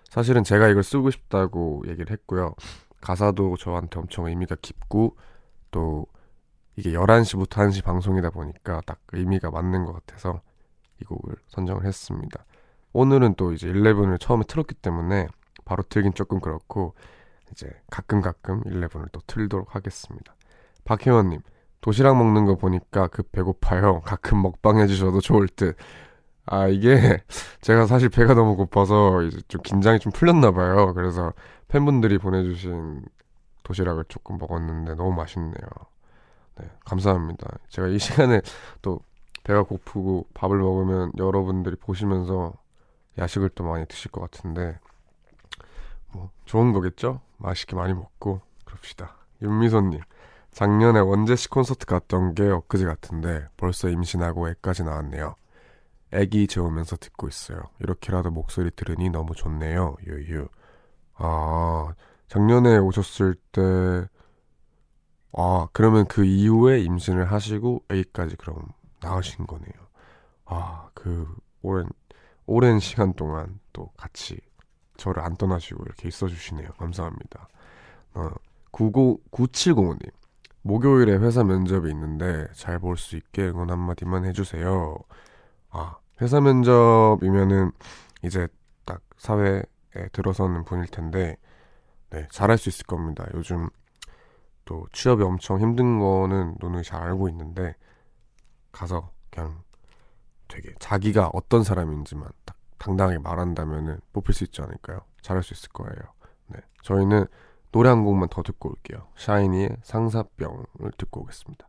사실은 제가 이걸 쓰고 싶다고 얘기를 했고요. 가사도 저한테 엄청 의미가 깊고 또 이게 11시부터 1시 방송이다 보니까 딱 의미가 맞는 것 같아서 이 곡을 선정을 했습니다. 오늘은 또 이제 11을 처음에 틀었기 때문에 바로 틀긴 조금 그렇고 이제 가끔 가끔 11을 또 틀도록 하겠습니다. 박혜원님 도시락 먹는 거 보니까 급 배고파요. 가끔 먹방 해주셔도 좋을 듯. 아 이게 제가 사실 배가 너무 고파서 이제 좀 긴장이 좀 풀렸나 봐요. 그래서 팬분들이 보내주신 도시락을 조금 먹었는데 너무 맛있네요. 네 감사합니다. 제가 이 시간에 또 배가 고프고 밥을 먹으면 여러분들이 보시면서 야식을 또 많이 드실 것 같은데 뭐 좋은 거겠죠? 맛있게 많이 먹고 그럽시다. 윤미소님 작년에 원재씨 콘서트 갔던 게 엊그제 같은데 벌써 임신하고 애까지 나왔네요. 애기 재우면서 듣고 있어요. 이렇게라도 목소리 들으니 너무 좋네요. 유유. 아 작년에 오셨을 때 아, 그러면 그 이후에 임신을 하시고 애기까지 그럼 낳으신 거네요. 아, 그 오랜 오랜 시간 동안 또 같이 저를 안 떠나시고 이렇게 있어 주시네요. 감사합니다. 어, 99 9705님. 목요일에 회사 면접이 있는데 잘 볼 수 있게 응원 한마디만 해주세요. 아, 회사 면접이면은 이제 딱 사회에 들어서는 분일 텐데, 네, 잘할 수 있을 겁니다. 요즘 또 취업이 엄청 힘든 거는 누누이 잘 알고 있는데, 가서 그냥 되게 자기가 어떤 사람인지만 딱 당당하게 말한다면은 뽑힐 수 있지 않을까요? 잘할 수 있을 거예요. 네, 저희는 노래 한 곡만 더 듣고 올게요. 샤이니의 상사병을 듣고 오겠습니다.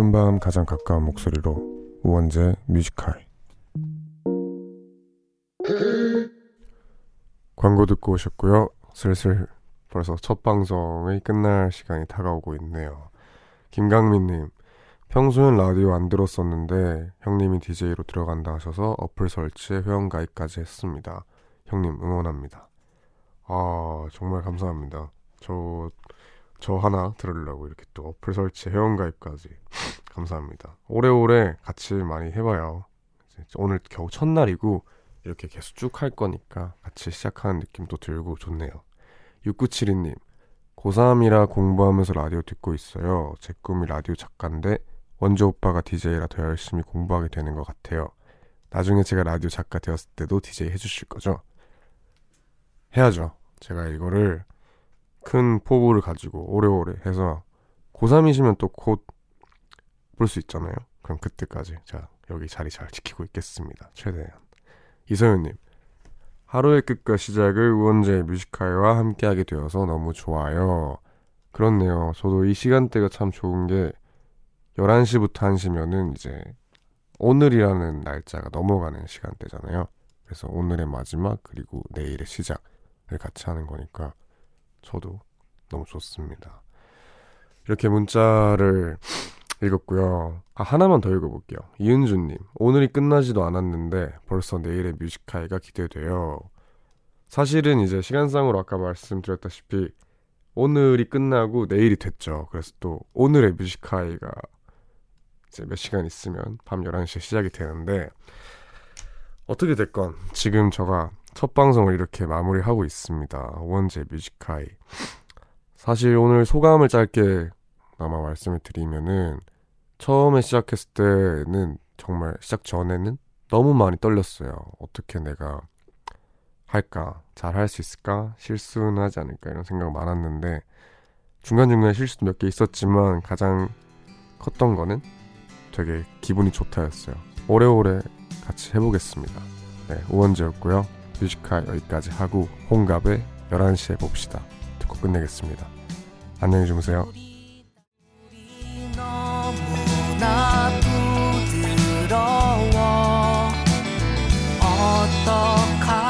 깊은 밤 가장 가까운 목소리로 우원재 뮤지컬 광고 듣고 오셨고요. 슬슬 벌써 첫 방송이 끝날 시간이 다가오고 있네요. 김강민님, 평소엔 라디오 안 들었었는데 형님이 DJ로 들어간다 하셔서 어플 설치에 회원 가입까지 했습니다. 형님 응원합니다. 아 정말 감사합니다. 저 저 하나 들으려고 이렇게 또 어플 설치 회원가입까지 감사합니다. 오래오래 같이 많이 해봐요. 오늘 겨우 첫날이고 이렇게 계속 쭉 할 거니까 같이 시작하는 느낌도 들고 좋네요. 6972님 고3이라 공부하면서 라디오 듣고 있어요. 제 꿈이 라디오 작가인데 원조 오빠가 DJ라 더 열심히 공부하게 되는 것 같아요. 나중에 제가 라디오 작가 되었을 때도 DJ 해주실 거죠? 해야죠. 제가 이거를 큰 포부를 가지고 오래오래 해서 고3이시면 또 곧 볼 수 있잖아요. 그럼 그때까지 제가 여기 자리 잘 지키고 있겠습니다. 최대한. 이서연님, 하루의 끝과 시작을 우원재 뮤지카이와 함께하게 되어서 너무 좋아요. 그렇네요. 저도 이 시간대가 참 좋은 게 11시부터 1시면은 이제 오늘이라는 날짜가 넘어가는 시간대잖아요. 그래서 오늘의 마지막 그리고 내일의 시작을 같이 하는 거니까 저도 너무 좋습니다. 이렇게 문자를 읽었고요. 아, 하나만 더 읽어볼게요. 이은주님, 오늘이 끝나지도 않았는데 벌써 내일의 뮤지카이가 기대돼요. 사실은 이제 시간상으로 아까 말씀드렸다시피 오늘이 끝나고 내일이 됐죠. 그래서 또 오늘의 뮤지카이가 이제 몇 시간 있으면 밤 11시에 시작이 되는데 어떻게 됐건 지금 제가 첫 방송을 이렇게 마무리하고 있습니다. 원제 뮤지카이. 사실 오늘 소감을 짧게 아마 말씀을 드리면은 처음에 시작했을 때는 정말 시작 전에는 너무 많이 떨렸어요. 어떻게 내가 할까? 잘 할 수 있을까? 실수는 하지 않을까? 이런 생각 많았는데 중간중간에 실수도 몇 개 있었지만 가장 컸던 거는 되게 기분이 좋다였어요. 오래오래 같이 해보겠습니다. 네, 우원재였고요. 뮤지카 여기까지 하고 홍갑의 11시에 봅시다. 듣고 끝내겠습니다. 안녕히 주무세요. 어떡하